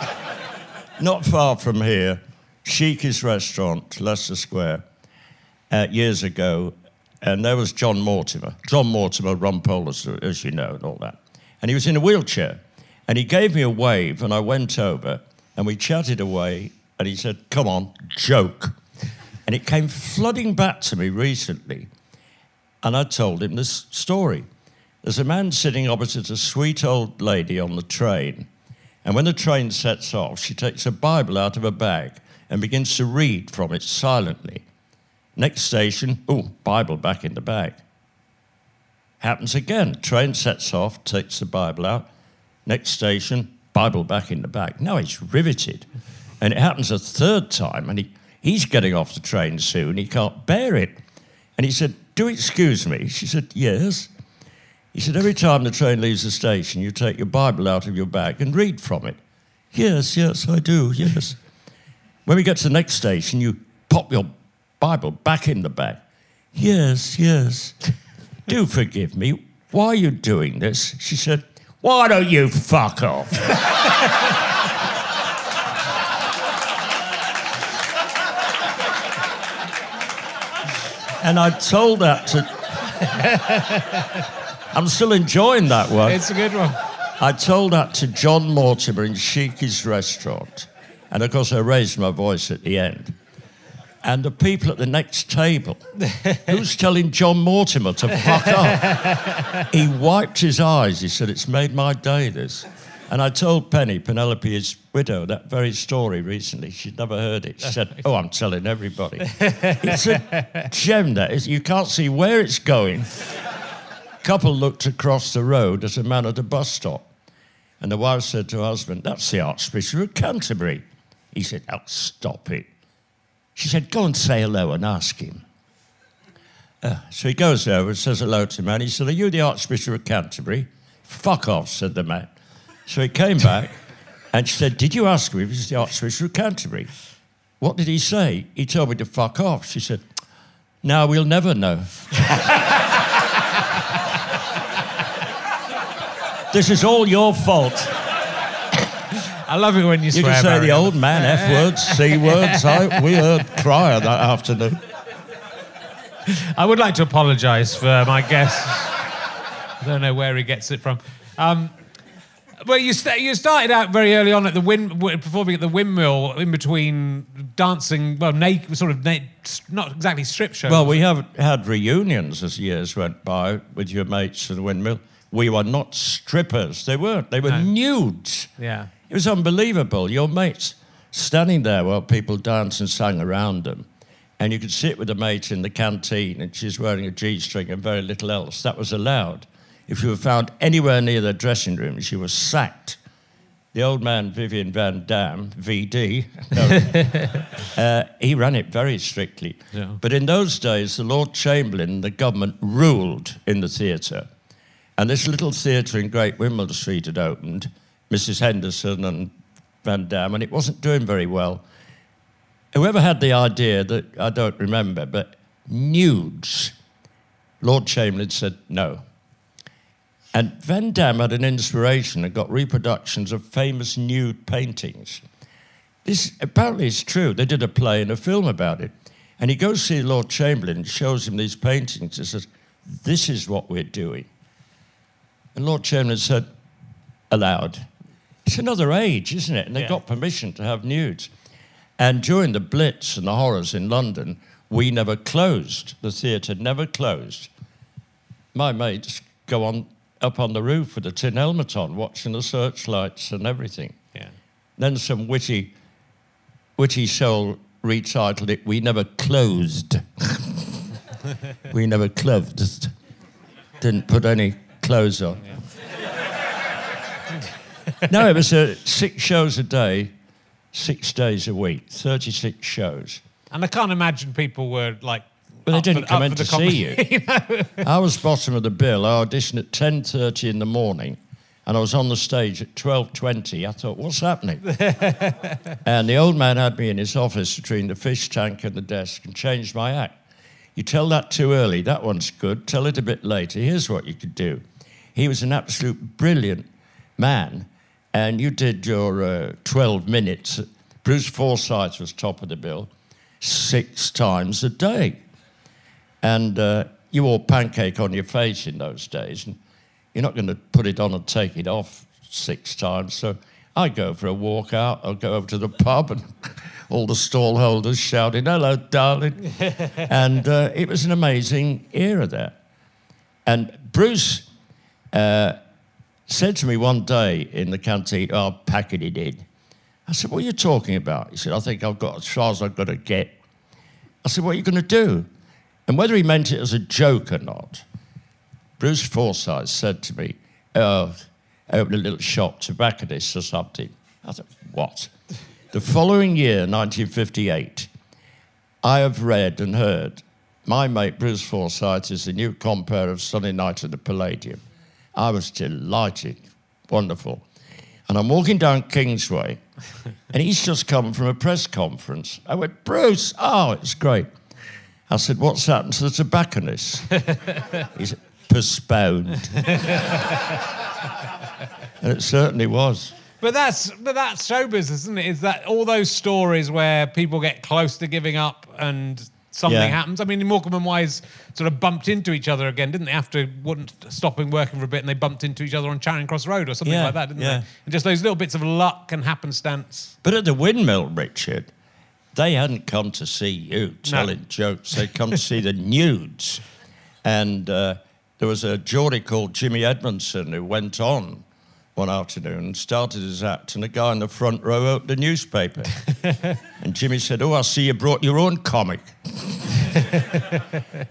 Not far from here, Sheekey's restaurant, Leicester Square, uh, years ago, and there was John Mortimer. John Mortimer, Rumpole, as you know, and all that. And he was in a wheelchair. And he gave me a wave, and I went over, and we chatted away, and he said, Come on, joke. And it came flooding back to me recently. And I told him this story. There's a man sitting opposite a sweet old lady on the train. And when the train sets off, she takes a Bible out of her bag and begins to read from it silently. Next station, oh, Bible back in the bag. Happens again. Train sets off, takes the Bible out. Next station, Bible back in the bag. Now he's riveted. And it happens a third time, and he, he's getting off the train soon. He can't bear it. And he said, Do excuse me. She said, Yes. He said, Every time the train leaves the station, you take your Bible out of your bag and read from it. Yes, yes, I do, yes. When we get to the next station, you pop your Bible back in the bag. Yes, yes. Do forgive me. Why are you doing this? She said, Why don't you fuck off? and I told that to. I'm still enjoying that one. It's a good one. I told that to John Mortimer in Sheekey's restaurant. And of course, I raised my voice at the end. And the people at the next table, who's telling John Mortimer to fuck off? he wiped his eyes. He said, It's made my day, this. And I told Penny, Penelope, his widow, that very story recently. She'd never heard it. She said, Oh, I'm telling everybody. it's a gem, that is. You can't see where it's going. Couple looked across the road at a man at a bus stop. And the wife said to her husband, That's the Archbishop of Canterbury. He said, Oh, stop it. She said, Go and say hello and ask him. Uh, so he goes over and says hello to the man. He said, Are you the Archbishop of Canterbury? Fuck off, said the man. So he came back and she said, Did you ask him if he's the Archbishop of Canterbury? What did he say? He told me to fuck off. She said, Now we'll never know. this is all your fault. I love it when you, You swear. can say Barry. the old man, F words, C words. I, we heard crier that afternoon. I would like to apologise for my guess. I don't know where he gets it from. Um, well, you, sta you started out very early on at the wind, performing at the windmill in between dancing, well, naked, sort of, na- not exactly strip shows. Well, we have had reunions as years went by with your mates at the windmill. We were not strippers. They weren't. They were No. nudes. yeah. It was unbelievable. Your mates standing there while people danced and sang around them. And you could sit with a mate in the canteen and she's wearing a G string and very little else. That was allowed. If you were found anywhere near their dressing room, she was sacked. the old man Vivian Van Damm, VD, no, uh, he ran it very strictly. Yeah. But in those days, the Lord Chamberlain, the government, ruled in the theatre. And this little theatre in Great Windmill Street had opened, Mrs. Henderson and Van Damm, and it wasn't doing very well. Whoever had the idea that I don't remember, but nudes, Lord Chamberlain said no. And Van Damm had an inspiration and got reproductions of famous nude paintings. This apparently is true. They did a play and a film about it. And he goes to see Lord Chamberlain, and shows him these paintings, and says, This is what we're doing. And Lord Chamberlain said, Allowed. It's another age, isn't it? And they Yeah. got permission to have nudes. And during the Blitz and the horrors in London, we never closed. The theatre never closed. My mates go on up on the roof with a tin helmet on, watching the searchlights and everything. Yeah. Then some witty, witty soul retitled it, We Never Closed. we never closed. Didn't put any clothes on. No, it was uh, six shows a day, six days a week, 36 shows. And I can't imagine people were like. But they up for- didn't come in to see you. I was bottom of the bill. I auditioned at 10.30 in the morning and I was on the stage at 12.20. I thought, what's happening? and the old man had me in his office between the fish tank and the desk and changed my act. You tell that too early, that one's good. Tell it a bit later. Here's what you could do. He was an absolute brilliant man, and you did your uh, 12 minutes. Bruce Forsyth was top of the bill six times a day and uh, you wore pancake on your face in those days, and you're not going to put it on and take it off six times. So I go for a walk out. I'll go over to the pub, and all the stall holders shouting, "Hello, darling!" and uh, it was an amazing era there. And Bruce uh, said to me one day in the canteen, "Oh, packing it in." I said, "What are you talking about?" He said, "I think I've got as far as I've got to get." I said, What are you going to do? And whether he meant it as a joke or not, Bruce Forsyth said to me, Oh, oh open a little shop, tobacconist or something. I thought, What? the following year, 1958, I have read and heard my mate Bruce Forsyth is the new compere of Sunday Night at the Palladium. I was delighted, wonderful. And I'm walking down Kingsway, and he's just come from a press conference. I went, Bruce, oh, it's great. I said, what's happened to the tobacconist? he said, postponed. and it certainly was. But that's but that's show business, isn't it? Is that all those stories where people get close to giving up and something Yeah. happens? I mean, Morecambe and Wise sort of bumped into each other again, didn't they? After wouldn't stopping working for a bit, and they bumped into each other on Charing Cross Road or something Yeah, like that, didn't yeah. they? And just those little bits of luck and happenstance. But at the windmill, Richard, they hadn't come to see you telling jokes. They'd come to see the nudes. And uh, there was a Geordie called Jimmy Edmondson who went on one afternoon and started his act, and a guy in the front row opened the newspaper. and Jimmy said, Oh, I see you brought your own comic.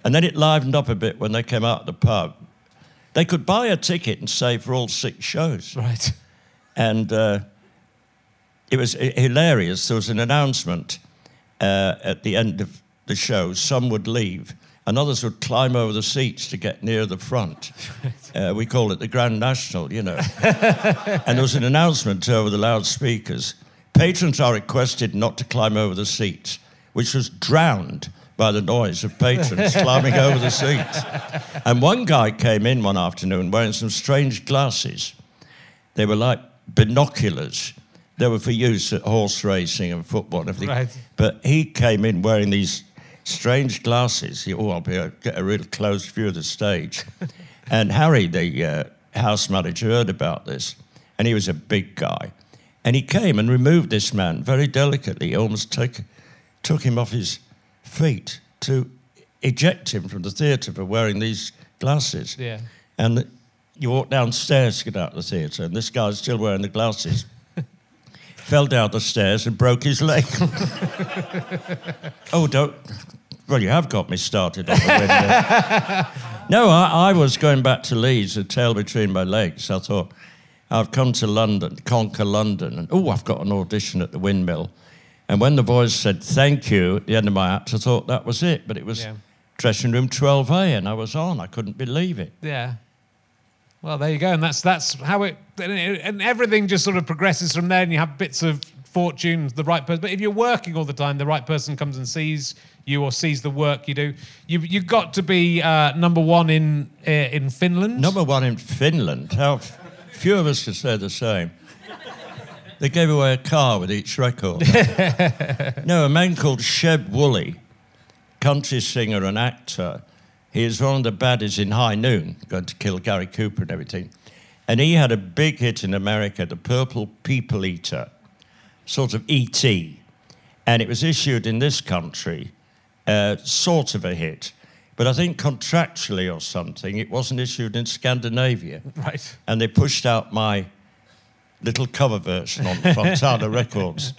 and then it livened up a bit when they came out of the pub. They could buy a ticket and stay for all six shows. Right. And uh, it was hilarious. There was an announcement uh, at the end of the show. Some would leave, and others would climb over the seats to get near the front. Uh, we call it the Grand National, you know. and there was an announcement over the loudspeakers. Patrons are requested not to climb over the seats, which was drowned by the noise of patrons climbing over the seats. And one guy came in one afternoon wearing some strange glasses. They were like binoculars. They were for use at horse racing and football and everything. Right. But he came in wearing these strange glasses. He, oh, I'll be able to get a real close view of the stage. and Harry, the uh, house manager, heard about this, and he was a big guy. And he came and removed this man very delicately. He almost took, took him off his feet to eject him from the theatre for wearing these glasses. Yeah. And you walk downstairs to get out of the theatre, and this guy's still wearing the glasses. Fell down the stairs and broke his leg. oh, don't. Well, you have got me started on the window. no, I, I was going back to Leeds, a tail between my legs. I thought, I've come to London, conquer London, and oh, I've got an audition at the Windmill. And when the voice said thank you at the end of my act, I thought that was it. But it was Yeah. dressing room 12A, and I was on. I couldn't believe it. Yeah. Well, there you go, and that's that's how it and, everything just sort of progresses from there, and you have bits of fortune, the right person. But if you're working all the time, the right person comes and sees you or sees the work you do. You you got to be uh, number one in uh, in Finland. Number one in Finland. How f- few of us could say the same. They gave away a car with each record. no, a man called Sheb Wooley, country singer and actor. He is one of the baddies in High Noon, going to kill Gary Cooper and everything. And he had a big hit in America, The Purple People Eater, sort of E.T. And it was issued in this country, uh, sort of a hit. But I think contractually or something, it wasn't issued in Scandinavia. Right. And they pushed out my little cover version on Fontana Records.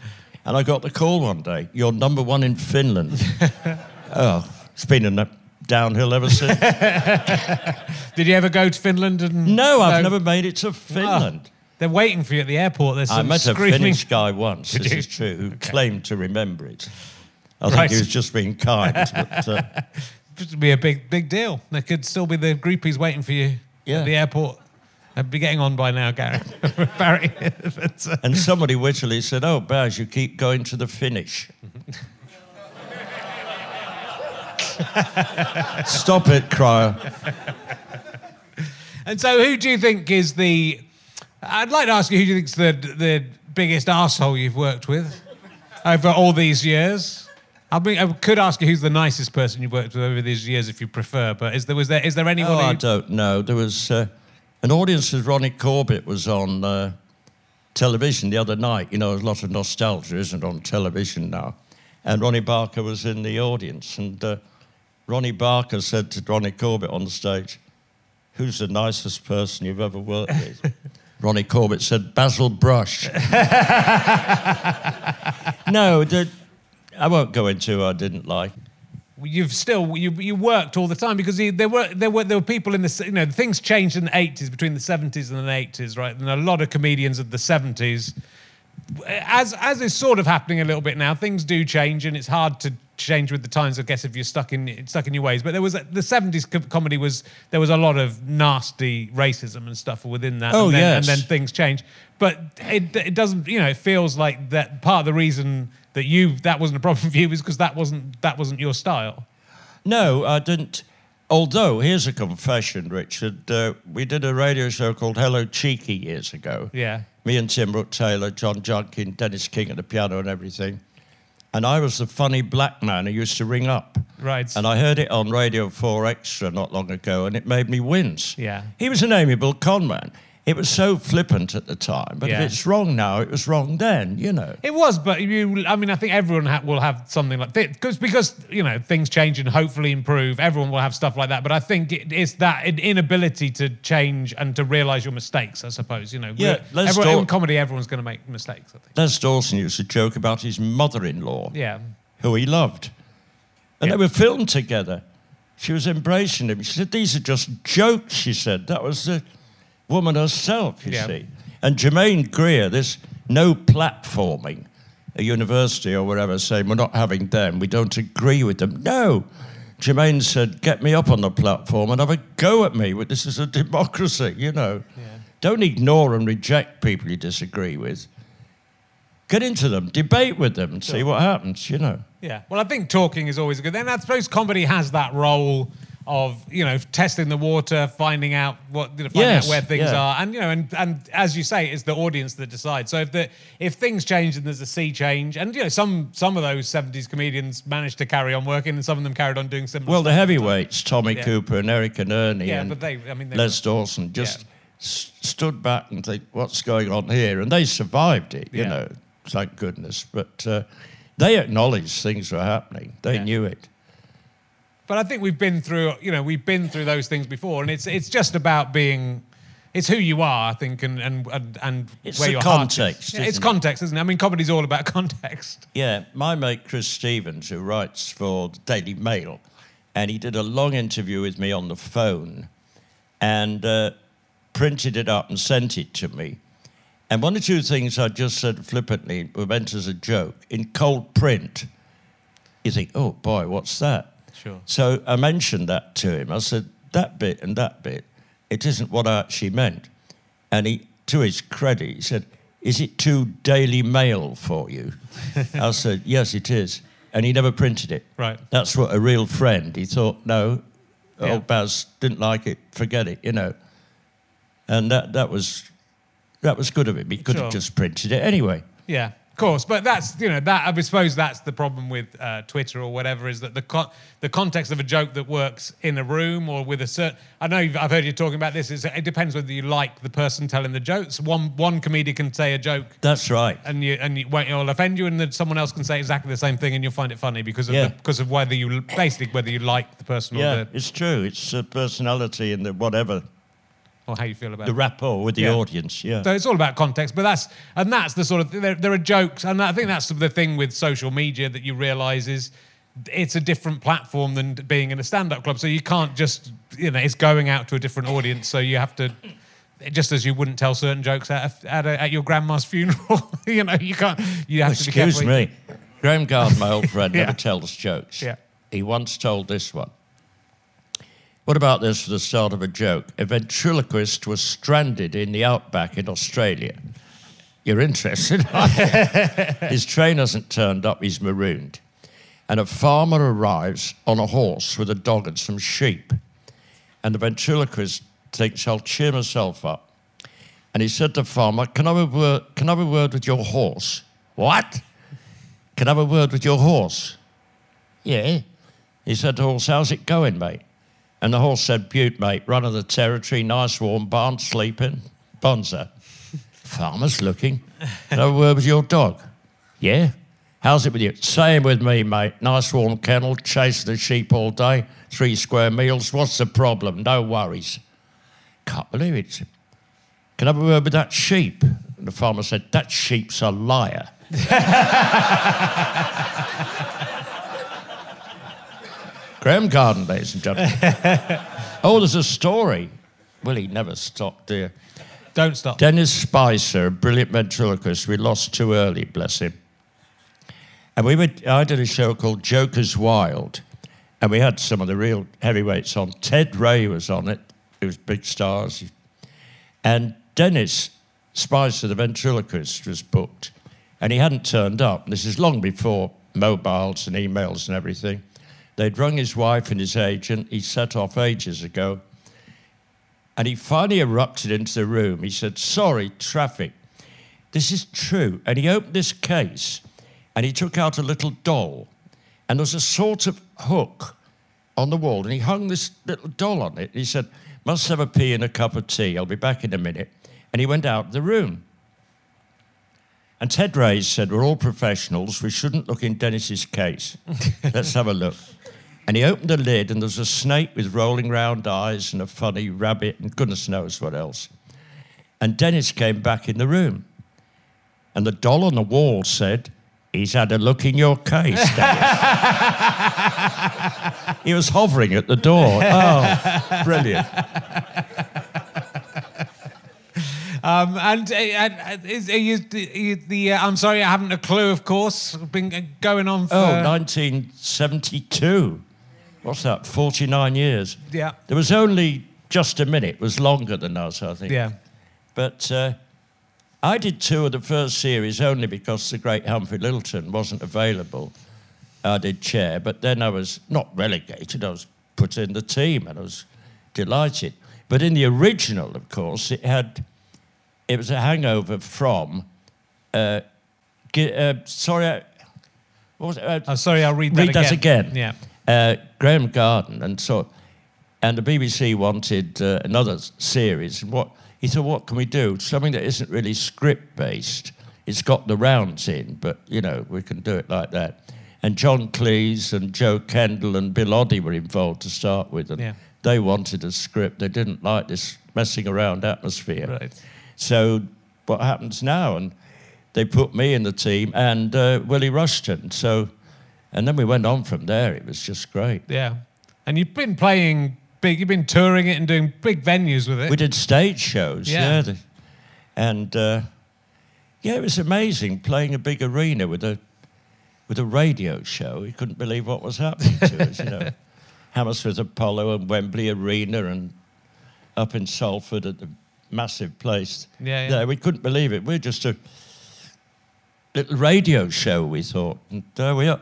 And I got the call one day, you're number one in Finland. oh, it's been a downhill ever since. Did you ever go to Finland? And No, I've never made it to Finland. Ah, they're waiting for you at the airport. There's I met a. Finnish guy once, this is true, who claimed to remember it. I Right. think he was just being kind. But, uh, would be a big, big deal. There could still be the groupies waiting for you Yeah. at the airport. I'd be getting on by now, Gary. Barry. But, uh, and somebody wittily said, Oh, Baz, you keep going to the finish. Stop it, Cryer. and so, who do you think is the? I'd like to ask you who do you think's the the biggest asshole you've worked with over all these years. I mean, I could ask you who's the nicest person you've worked with over these years, if you prefer. But is there was there is there anyone? Oh, I don't know. There was uh, an audience as Ronnie Corbett was on uh, television the other night. You know, there's a lot of nostalgia, isn't on television now. And Ronnie Barker was in the audience. And uh, Ronnie Barker said to Ronnie Corbett on the stage, Who's the nicest person you've ever worked with? Ronnie Corbett said, Basil Brush. no, the, I won't go into I didn't like. you've still you you worked all the time because you, there were there were there were people in the you know things changed in the 80s between the 70s and the 80s right and a lot of comedians of the 70s as as is sort of happening a little bit now things do change and it's hard to change with the times I guess if you're stuck in stuck in your ways but there was a- the 70s co- comedy was there was a lot of nasty racism and stuff within that Oh, and, then, yes. and then things change but it, it doesn't you know it feels like that part of the reason that you that wasn't a problem for you is because that wasn't that wasn't your style No, I didn't. Although, here's a confession, Richard. Uh, we did a radio show called Hello Cheeky years ago. Yeah. Me and Tim Brooke Taylor, John Junkin, Denis King at the piano and everything. And I was the funny black man who used to ring up. Right. And I heard it on Radio 4 Extra not long ago, and it made me wince. Yeah. He was an amiable con man. It was so flippant at the time, but Yeah. if it's wrong now, it was wrong then, you know. It was, but you. I mean, I think everyone ha- will have something like this because because you know things change and hopefully improve. Everyone will have stuff like that, but I think it, it's that inability to change and to realize your mistakes. I suppose you know. Yeah, let's everyone, talk- in comedy, everyone's going to make mistakes. I think. Les Dawson used to joke about his mother-in-law. Yeah. who he loved. And Yeah. they were filmed together. She was embracing him. She said, These are just jokes, she said. That was the woman herself, you Yeah. see. And Germaine Greer, this no platforming, a university or whatever saying, We're not having them, we don't agree with them. No. Germaine said, Get me up on the platform and have a go at me. This is a democracy, you know. Don't ignore and reject people you disagree with. Get into them, debate with them, and see what happens, you know. Yeah. Well, I think talking is always good. And I suppose comedy has that role of you know testing the water, finding out what you know, finding Yes, out where things yeah. are, and you know, and and as you say, it's the audience that decides. So if the if things change and there's a sea change, and you know, some some of those '70s comedians managed to carry on working, and some of them carried on doing similar. Well, the heavyweights, Tommy Yeah. Cooper and Eric and Ernie Yeah, and but they- I mean, they Les Dawson just s- stood back and think, what's going on here? And they survived it, you Yeah. know, thank goodness. But uh, they acknowledged things were happening. They Yeah. knew it. But I think we've been through, you know, we've been through those things before, and it's it's just about being, it's who you are, I think, and and and, and It's where your heart is. context, it's it? context, isn't it? I mean, comedy's all about context. Yeah, my mate Chris Stevens, who writes for the Daily Mail, and he did a long interview with me on the phone. And uh, printed it up and sent it to me. And one or two things I just said flippantly were meant as a joke. In cold print, you think, oh boy, what's that? Sure. So I mentioned that to him. I said, that bit and that bit, it isn't what I actually meant. And he, to his credit, he said, is it too Daily Mail for you? I said, yes, it is. And he never printed it. Right. That's what a real friend. He thought, no, Yeah. old Baz didn't like it, forget it, you know. And that, that was that was good of him. He could Sure. have just printed it anyway. Yeah, of course, but that's you know that I suppose that's the problem with uh, Twitter or whatever is that the con- the context of a joke that works in a room or with a certain. I know you've, I've heard you talking about this. Is it depends whether you like the person telling the jokes. One one comedian can say a joke That's right. and you and you won't it'll offend you, and then someone else can say exactly the same thing and you'll find it funny because of Yeah. the, because of whether you basically whether you like the person or Yeah, the, it's true. It's uh, personality and the whatever, or how you feel about the rapport with the Yeah. audience. Yeah. So it's all about context, but that's and that's the sort of there, there are jokes, and I think that's the thing with social media that you realise is it's a different platform than being in a stand-up club. So you can't just you know it's going out to a different audience. So you have to. Just as you wouldn't tell certain jokes at, a, at, a, at your grandma's funeral, you know, you can't. You have to Excuse me. Graeme Garden, my old friend, Yeah. never tells jokes. Yeah. He once told this one. What about this for the start of a joke? A ventriloquist was stranded in the outback in Australia. You're interested? His train hasn't turned up, he's marooned. And a farmer arrives on a horse with a dog and some sheep. And the ventriloquist thinks, I'll cheer myself up. And he said to the farmer, Can I have a word, can I have a word with your horse? What? Can I have a word with your horse? Yeah. He said to the horse, How's it going, mate? And the horse said, Butte, mate, run of the territory, nice warm barn, sleeping. Bonza. Farmer's looking. Can I word with your dog? Yeah. How's it with you? Same with me, mate. Nice warm kennel, chasing the sheep all day, three square meals. What's the problem? No worries. Can't believe it. Can I have a word with that sheep? And the farmer said, That sheep's a liar. Graeme Garden, ladies and gentlemen. oh, there's a story. Well, he never stopped there. Don't stop. Dennis Spicer, a brilliant ventriloquist, we lost too early, bless him. And we were, I did a show called Joker's Wild, and we had some of the real heavyweights on. Ted Ray was on it, it was big stars. And Dennis Spicer, the ventriloquist, was booked, and he hadn't turned up. This is long before mobiles and emails and everything. They'd rung his wife and his agent. He set off ages ago. And he finally erupted into the room. He said, Sorry, traffic. This is true. And he opened this case and he took out a little doll. And there was a sort of hook on the wall. And he hung this little doll on it. He said, Must have a pee and a cup of tea. I'll be back in a minute. And he went out of the room. And Ted Ray's said, We're all professionals. We shouldn't look in Dennis's case. Let's have a look. And he opened the lid, and there was a snake with rolling round eyes and a funny rabbit, and goodness knows what else. And Dennis came back in the room. And the doll on the wall said, He's had a look in your case, Dennis. he was hovering at the door. Oh, brilliant. Um, and uh, uh, is, are you, are you the? Uh, I'm sorry, I haven't a clue. Of course, been going on for. Oh, 1972. What's that? 49 years. Yeah. There was only just a minute. It was longer than us, I think. Yeah. But uh, I did two of the first series only because the great Humphrey Lyttelton wasn't available. I did chair, but then I was not relegated. I was put in the team, and I was delighted. But in the original, of course, it had it was a hangover from. Uh, uh, sorry, uh, what was it? Uh, I'm sorry, I'll read that read again. that again. Yeah. Uh, Graeme Garden, and so, and the BBC wanted uh, another series. And what he thought, what can we do? Something that isn't really script based. It's got the rounds in, but you know we can do it like that. And John Cleese and Jo Kendall and Bill Oddie were involved to start with, and Yeah. they wanted a script. They didn't like this messing around atmosphere. Right. So what happens now? And they put me in the team and uh, Willie Rushton. So, and then we went on from there. It was just great. Yeah. And you've been playing big. You've been touring it and doing big venues with it. We did stage shows, Yeah. yeah. and uh, yeah, it was amazing playing a big arena with a with a radio show. We couldn't believe what was happening to us, you know. Hammersmith Apollo and Wembley Arena and up in Salford at the massive place. Yeah, yeah. there. we couldn't believe it. We're just a little radio show, we thought, and there we are.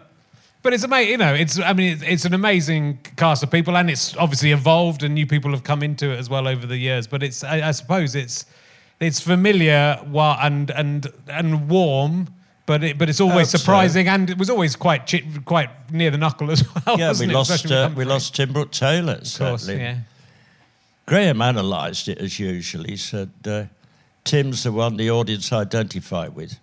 But it's amazing, you know. It's I mean, it's, it's an amazing cast of people, and it's obviously evolved, and new people have come into it as well over the years. But it's I, I suppose it's it's familiar and and and warm, but it, but it's always surprising, and it was always quite chi- quite near the knuckle as well. Yeah, we it? lost uh, we lost Tim Brooke Taylor. of course, sadly. yeah. Graeme analysed it as usual. He said, uh, Tim's the one the audience identify with.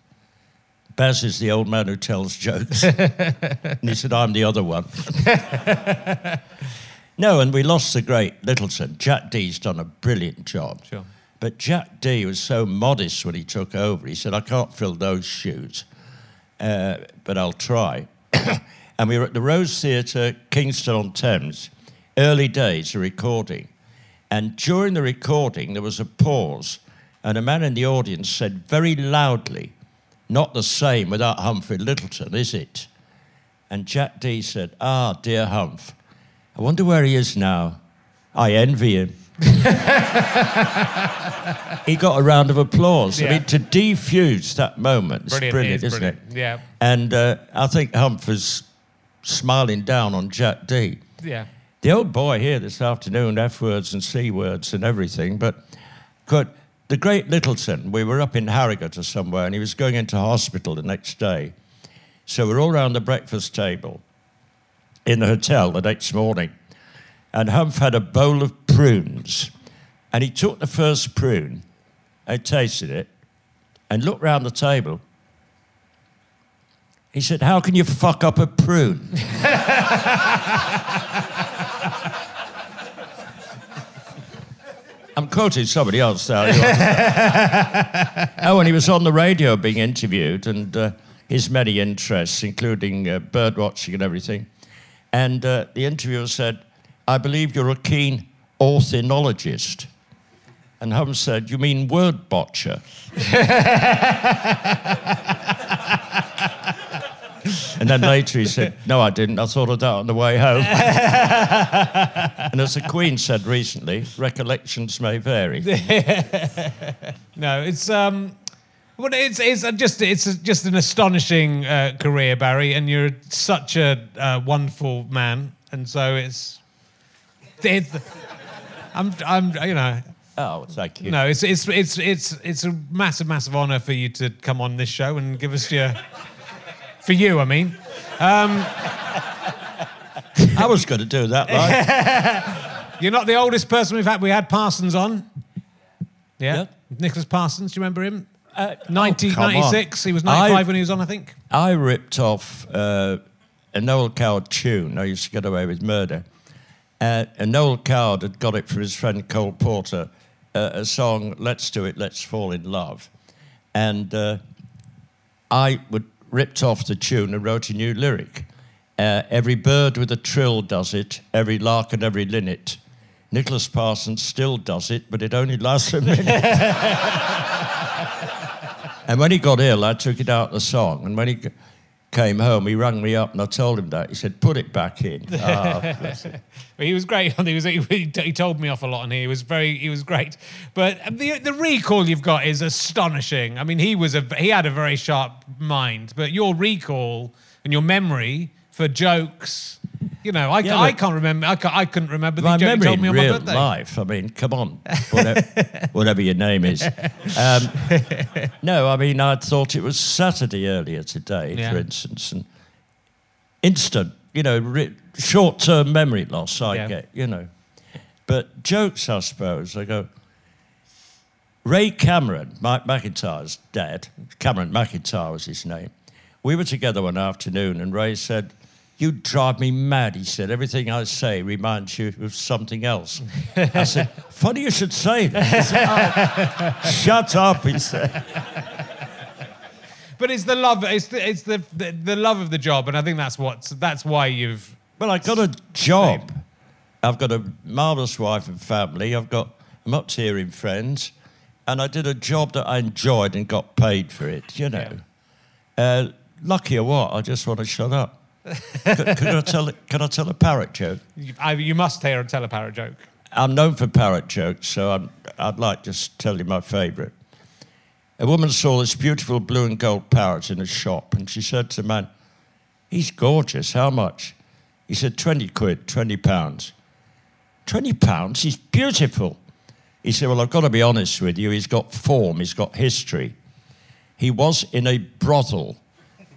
Baz is the old man who tells jokes. and he said, I'm the other one. no, and we lost the great Lyttelton. Jack Dee's done a brilliant job. Sure. But Jack Dee was so modest when he took over. He said, I can't fill those shoes, uh, but I'll try. and we were at the Rose Theatre, Kingston on Thames, early days of recording. And during the recording, there was a pause, and a man in the audience said very loudly, Not the same without Humphrey Lyttelton, is it? And Jack Dee said, Ah, dear Humph, I wonder where he is now. I envy him. he got a round of applause. I mean, to defuse that moment, it's Brilliant, brilliant, is isn't brilliant. it? Yeah, And uh, I think Humph was smiling down on Jack Dee. yeah. The old boy here this afternoon, F words and C words and everything, but good. The great Lyttelton, we were up in Harrogate or somewhere, and he was going into hospital the next day. So we're all round the breakfast table in the hotel the next morning, and Humph had a bowl of prunes, and he took the first prune, and tasted it, and looked round the table. He said, "How can you fuck up a prune?" I'm quoting somebody else now. oh, and he was on the radio being interviewed, and uh, his many interests, including uh, bird watching and everything. And uh, the interviewer said, I believe you're a keen ornithologist. And Holmes said, You mean word botcher? and then later he said, No, I didn't. I thought of that on the way home. and as the Queen said recently, recollections may vary. No, it's um, well, it's it's just it's just an astonishing uh, career, Barry, and you're such a uh, wonderful man, and so it's, it's I'm I'm you know Oh, thank you. no, it's it's it's it's it's a massive massive honour for you to come on this show and give us your for you, I mean. I was going to do that, right? You're not the oldest person we've had. We had Parsons on. Yeah. Yeah. Nicholas Parsons, do you remember him? Uh, 90, oh, come on. 96. He was 95 I- when he was on, I think. I ripped off uh, a Noel Coward tune. I used to get away with murder. Uh, and Noel Coward had got it for his friend Cole Porter, uh, a song, Let's Do It, Let's Fall in Love. And uh, I would, ripped off the tune and wrote a new lyric. Uh, every bird with a trill does it, every lark and every linnet. Nicholas Parsons still does it, but it only lasts a minute. And when he got ill, I took it out of the song. And when he came home, he rang me up and I told him that. He said, put it back in. Ah, he was great. He was he, he told me off a lot on here. He was very he was great. But the the recall you've got is astonishing. I mean, he was a he had a very sharp mind, but your recall and your memory for jokes, you know, I, Yeah, I can't remember. I, ca- I couldn't remember My the joke you memory told me on real my birthday. life, I mean, come on, whatever, whatever your name is. Um, no, I mean, I thought it was Saturday earlier today, Yeah. for instance, and instant, you know, re- short-term memory loss I Yeah. get, you know. But jokes, I suppose, I go, Ray Cameron, Mike McIntyre's dad, Cameron McIntyre was his name. We were together one afternoon, and Ray said, You drive me mad. He said, Everything I say reminds you of something else. I said, Funny you should say that. Said, "Oh, shut up, he said. But it's the love. It's the, it's the, the the love of the job, and I think that's what that's why you've Well, I got a job. I've got a marvellous wife and family. I've got I'm up to here in friends, and I did a job that I enjoyed and got paid for it. You know, uh, lucky or what? I just want to shut up. Could, could I tell? Can I tell a parrot joke? You, I, you must hear a tell a parrot joke. I'm known for parrot jokes, so I'm, I'd like to just tell you my favourite. A woman saw this beautiful blue and gold parrot in a shop, and she said to the man, He's gorgeous. How much? He said, 20 quid, 20 pounds. 20 pounds? He's beautiful. He said, Well, I've got to be honest with you. He's got form, he's got history. He was in a brothel,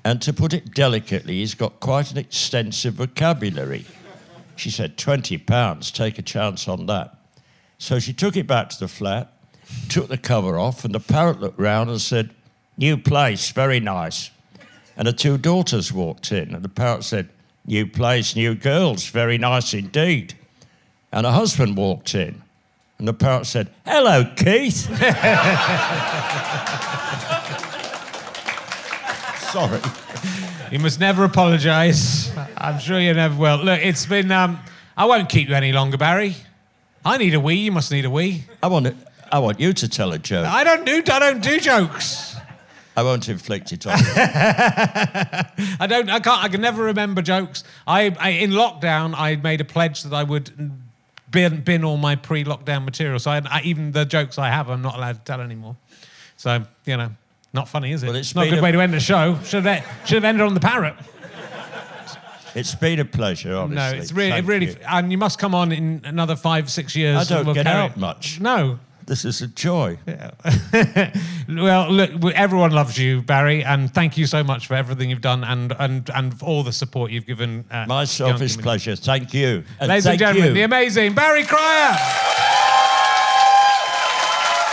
and to put it delicately, he's got quite an extensive vocabulary. She said, 20 pounds, take a chance on that. So she took it back to the flat, took the cover off, and the parrot looked round and said, New place, very nice. And her two daughters walked in, and the parrot said, New place, new girls, very nice indeed. And her husband walked in, and the parrot said, Hello, Keith. Sorry. You must never apologise. I'm sure you never will. Look, it's been. Um, I won't keep you any longer, Barry. I need a wee. You must need a wee. I want, it, I want you to tell a joke. I don't do. I don't do jokes. I won't inflict it on you. I don't. I can't. I can never remember jokes. I, I in lockdown, I made a pledge that I would bin, bin all my pre-lockdown material. So I, I, even the jokes I have, I'm not allowed to tell anymore. So you know, not funny, is it? Well, it's not a good way to end the show. Should have should have ended on the parrot. It's been a pleasure, honestly. No, it's really, it really, you. and you must come on in another five, six years. I don't we'll get out it. much. No. This is a joy. Yeah. well, look, everyone loves you, Barry, and thank you so much for everything you've done and and and all the support you've given. Uh, My selfish pleasure. Thank you. And Ladies thank and gentlemen, you. the amazing Barry Cryer.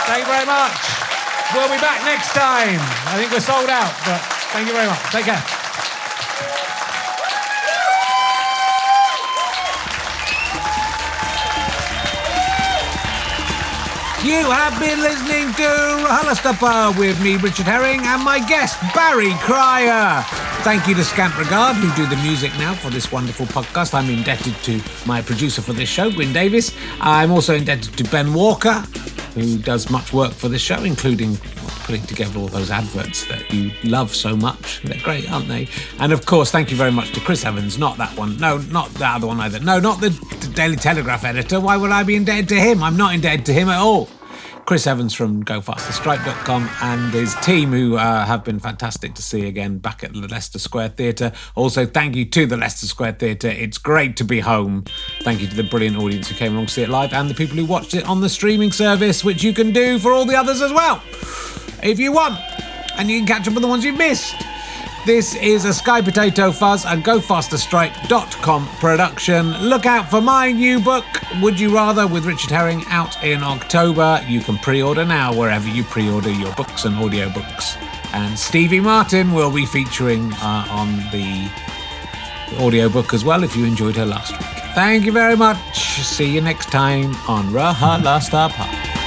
Thank you very much. We'll be back next time. I think we're sold out, but thank you very much. Take care. You have been listening to RHLSTP with me, Richard Herring, and my guest, Barry Cryer. Thank you to Scant Regard, who do the music now for this wonderful podcast. I'm indebted to my producer for this show, Gwyn Davis. I'm also indebted to Ben Walker, who does much work for this show, including putting together all those adverts that you love so much. They're great, aren't they? And of course, thank you very much to Chris Evans. Not that one. No, not the other one either. No, not the Daily Telegraph editor. Why would I be indebted to him? I'm not indebted to him at all. Chris Evans from GoFasterStripe.com and his team, who uh, have been fantastic to see again back at the Leicester Square Theatre. Also, thank you to the Leicester Square Theatre. It's great to be home. Thank you to the brilliant audience who came along to see it live and the people who watched it on the streaming service, which you can do for all the others as well, if you want. And you can catch up with the ones you've missed. This is a Sky Potato Fuzz and GoFasterStripe.com production. Look out for my new book, Would You Rather, with Richard Herring, out in October. You can pre order now wherever you pre order your books and audiobooks. And Stevie Martin will be featuring uh, on the audiobook as well if you enjoyed her last week. Thank you very much. See you next time on RHLSTP.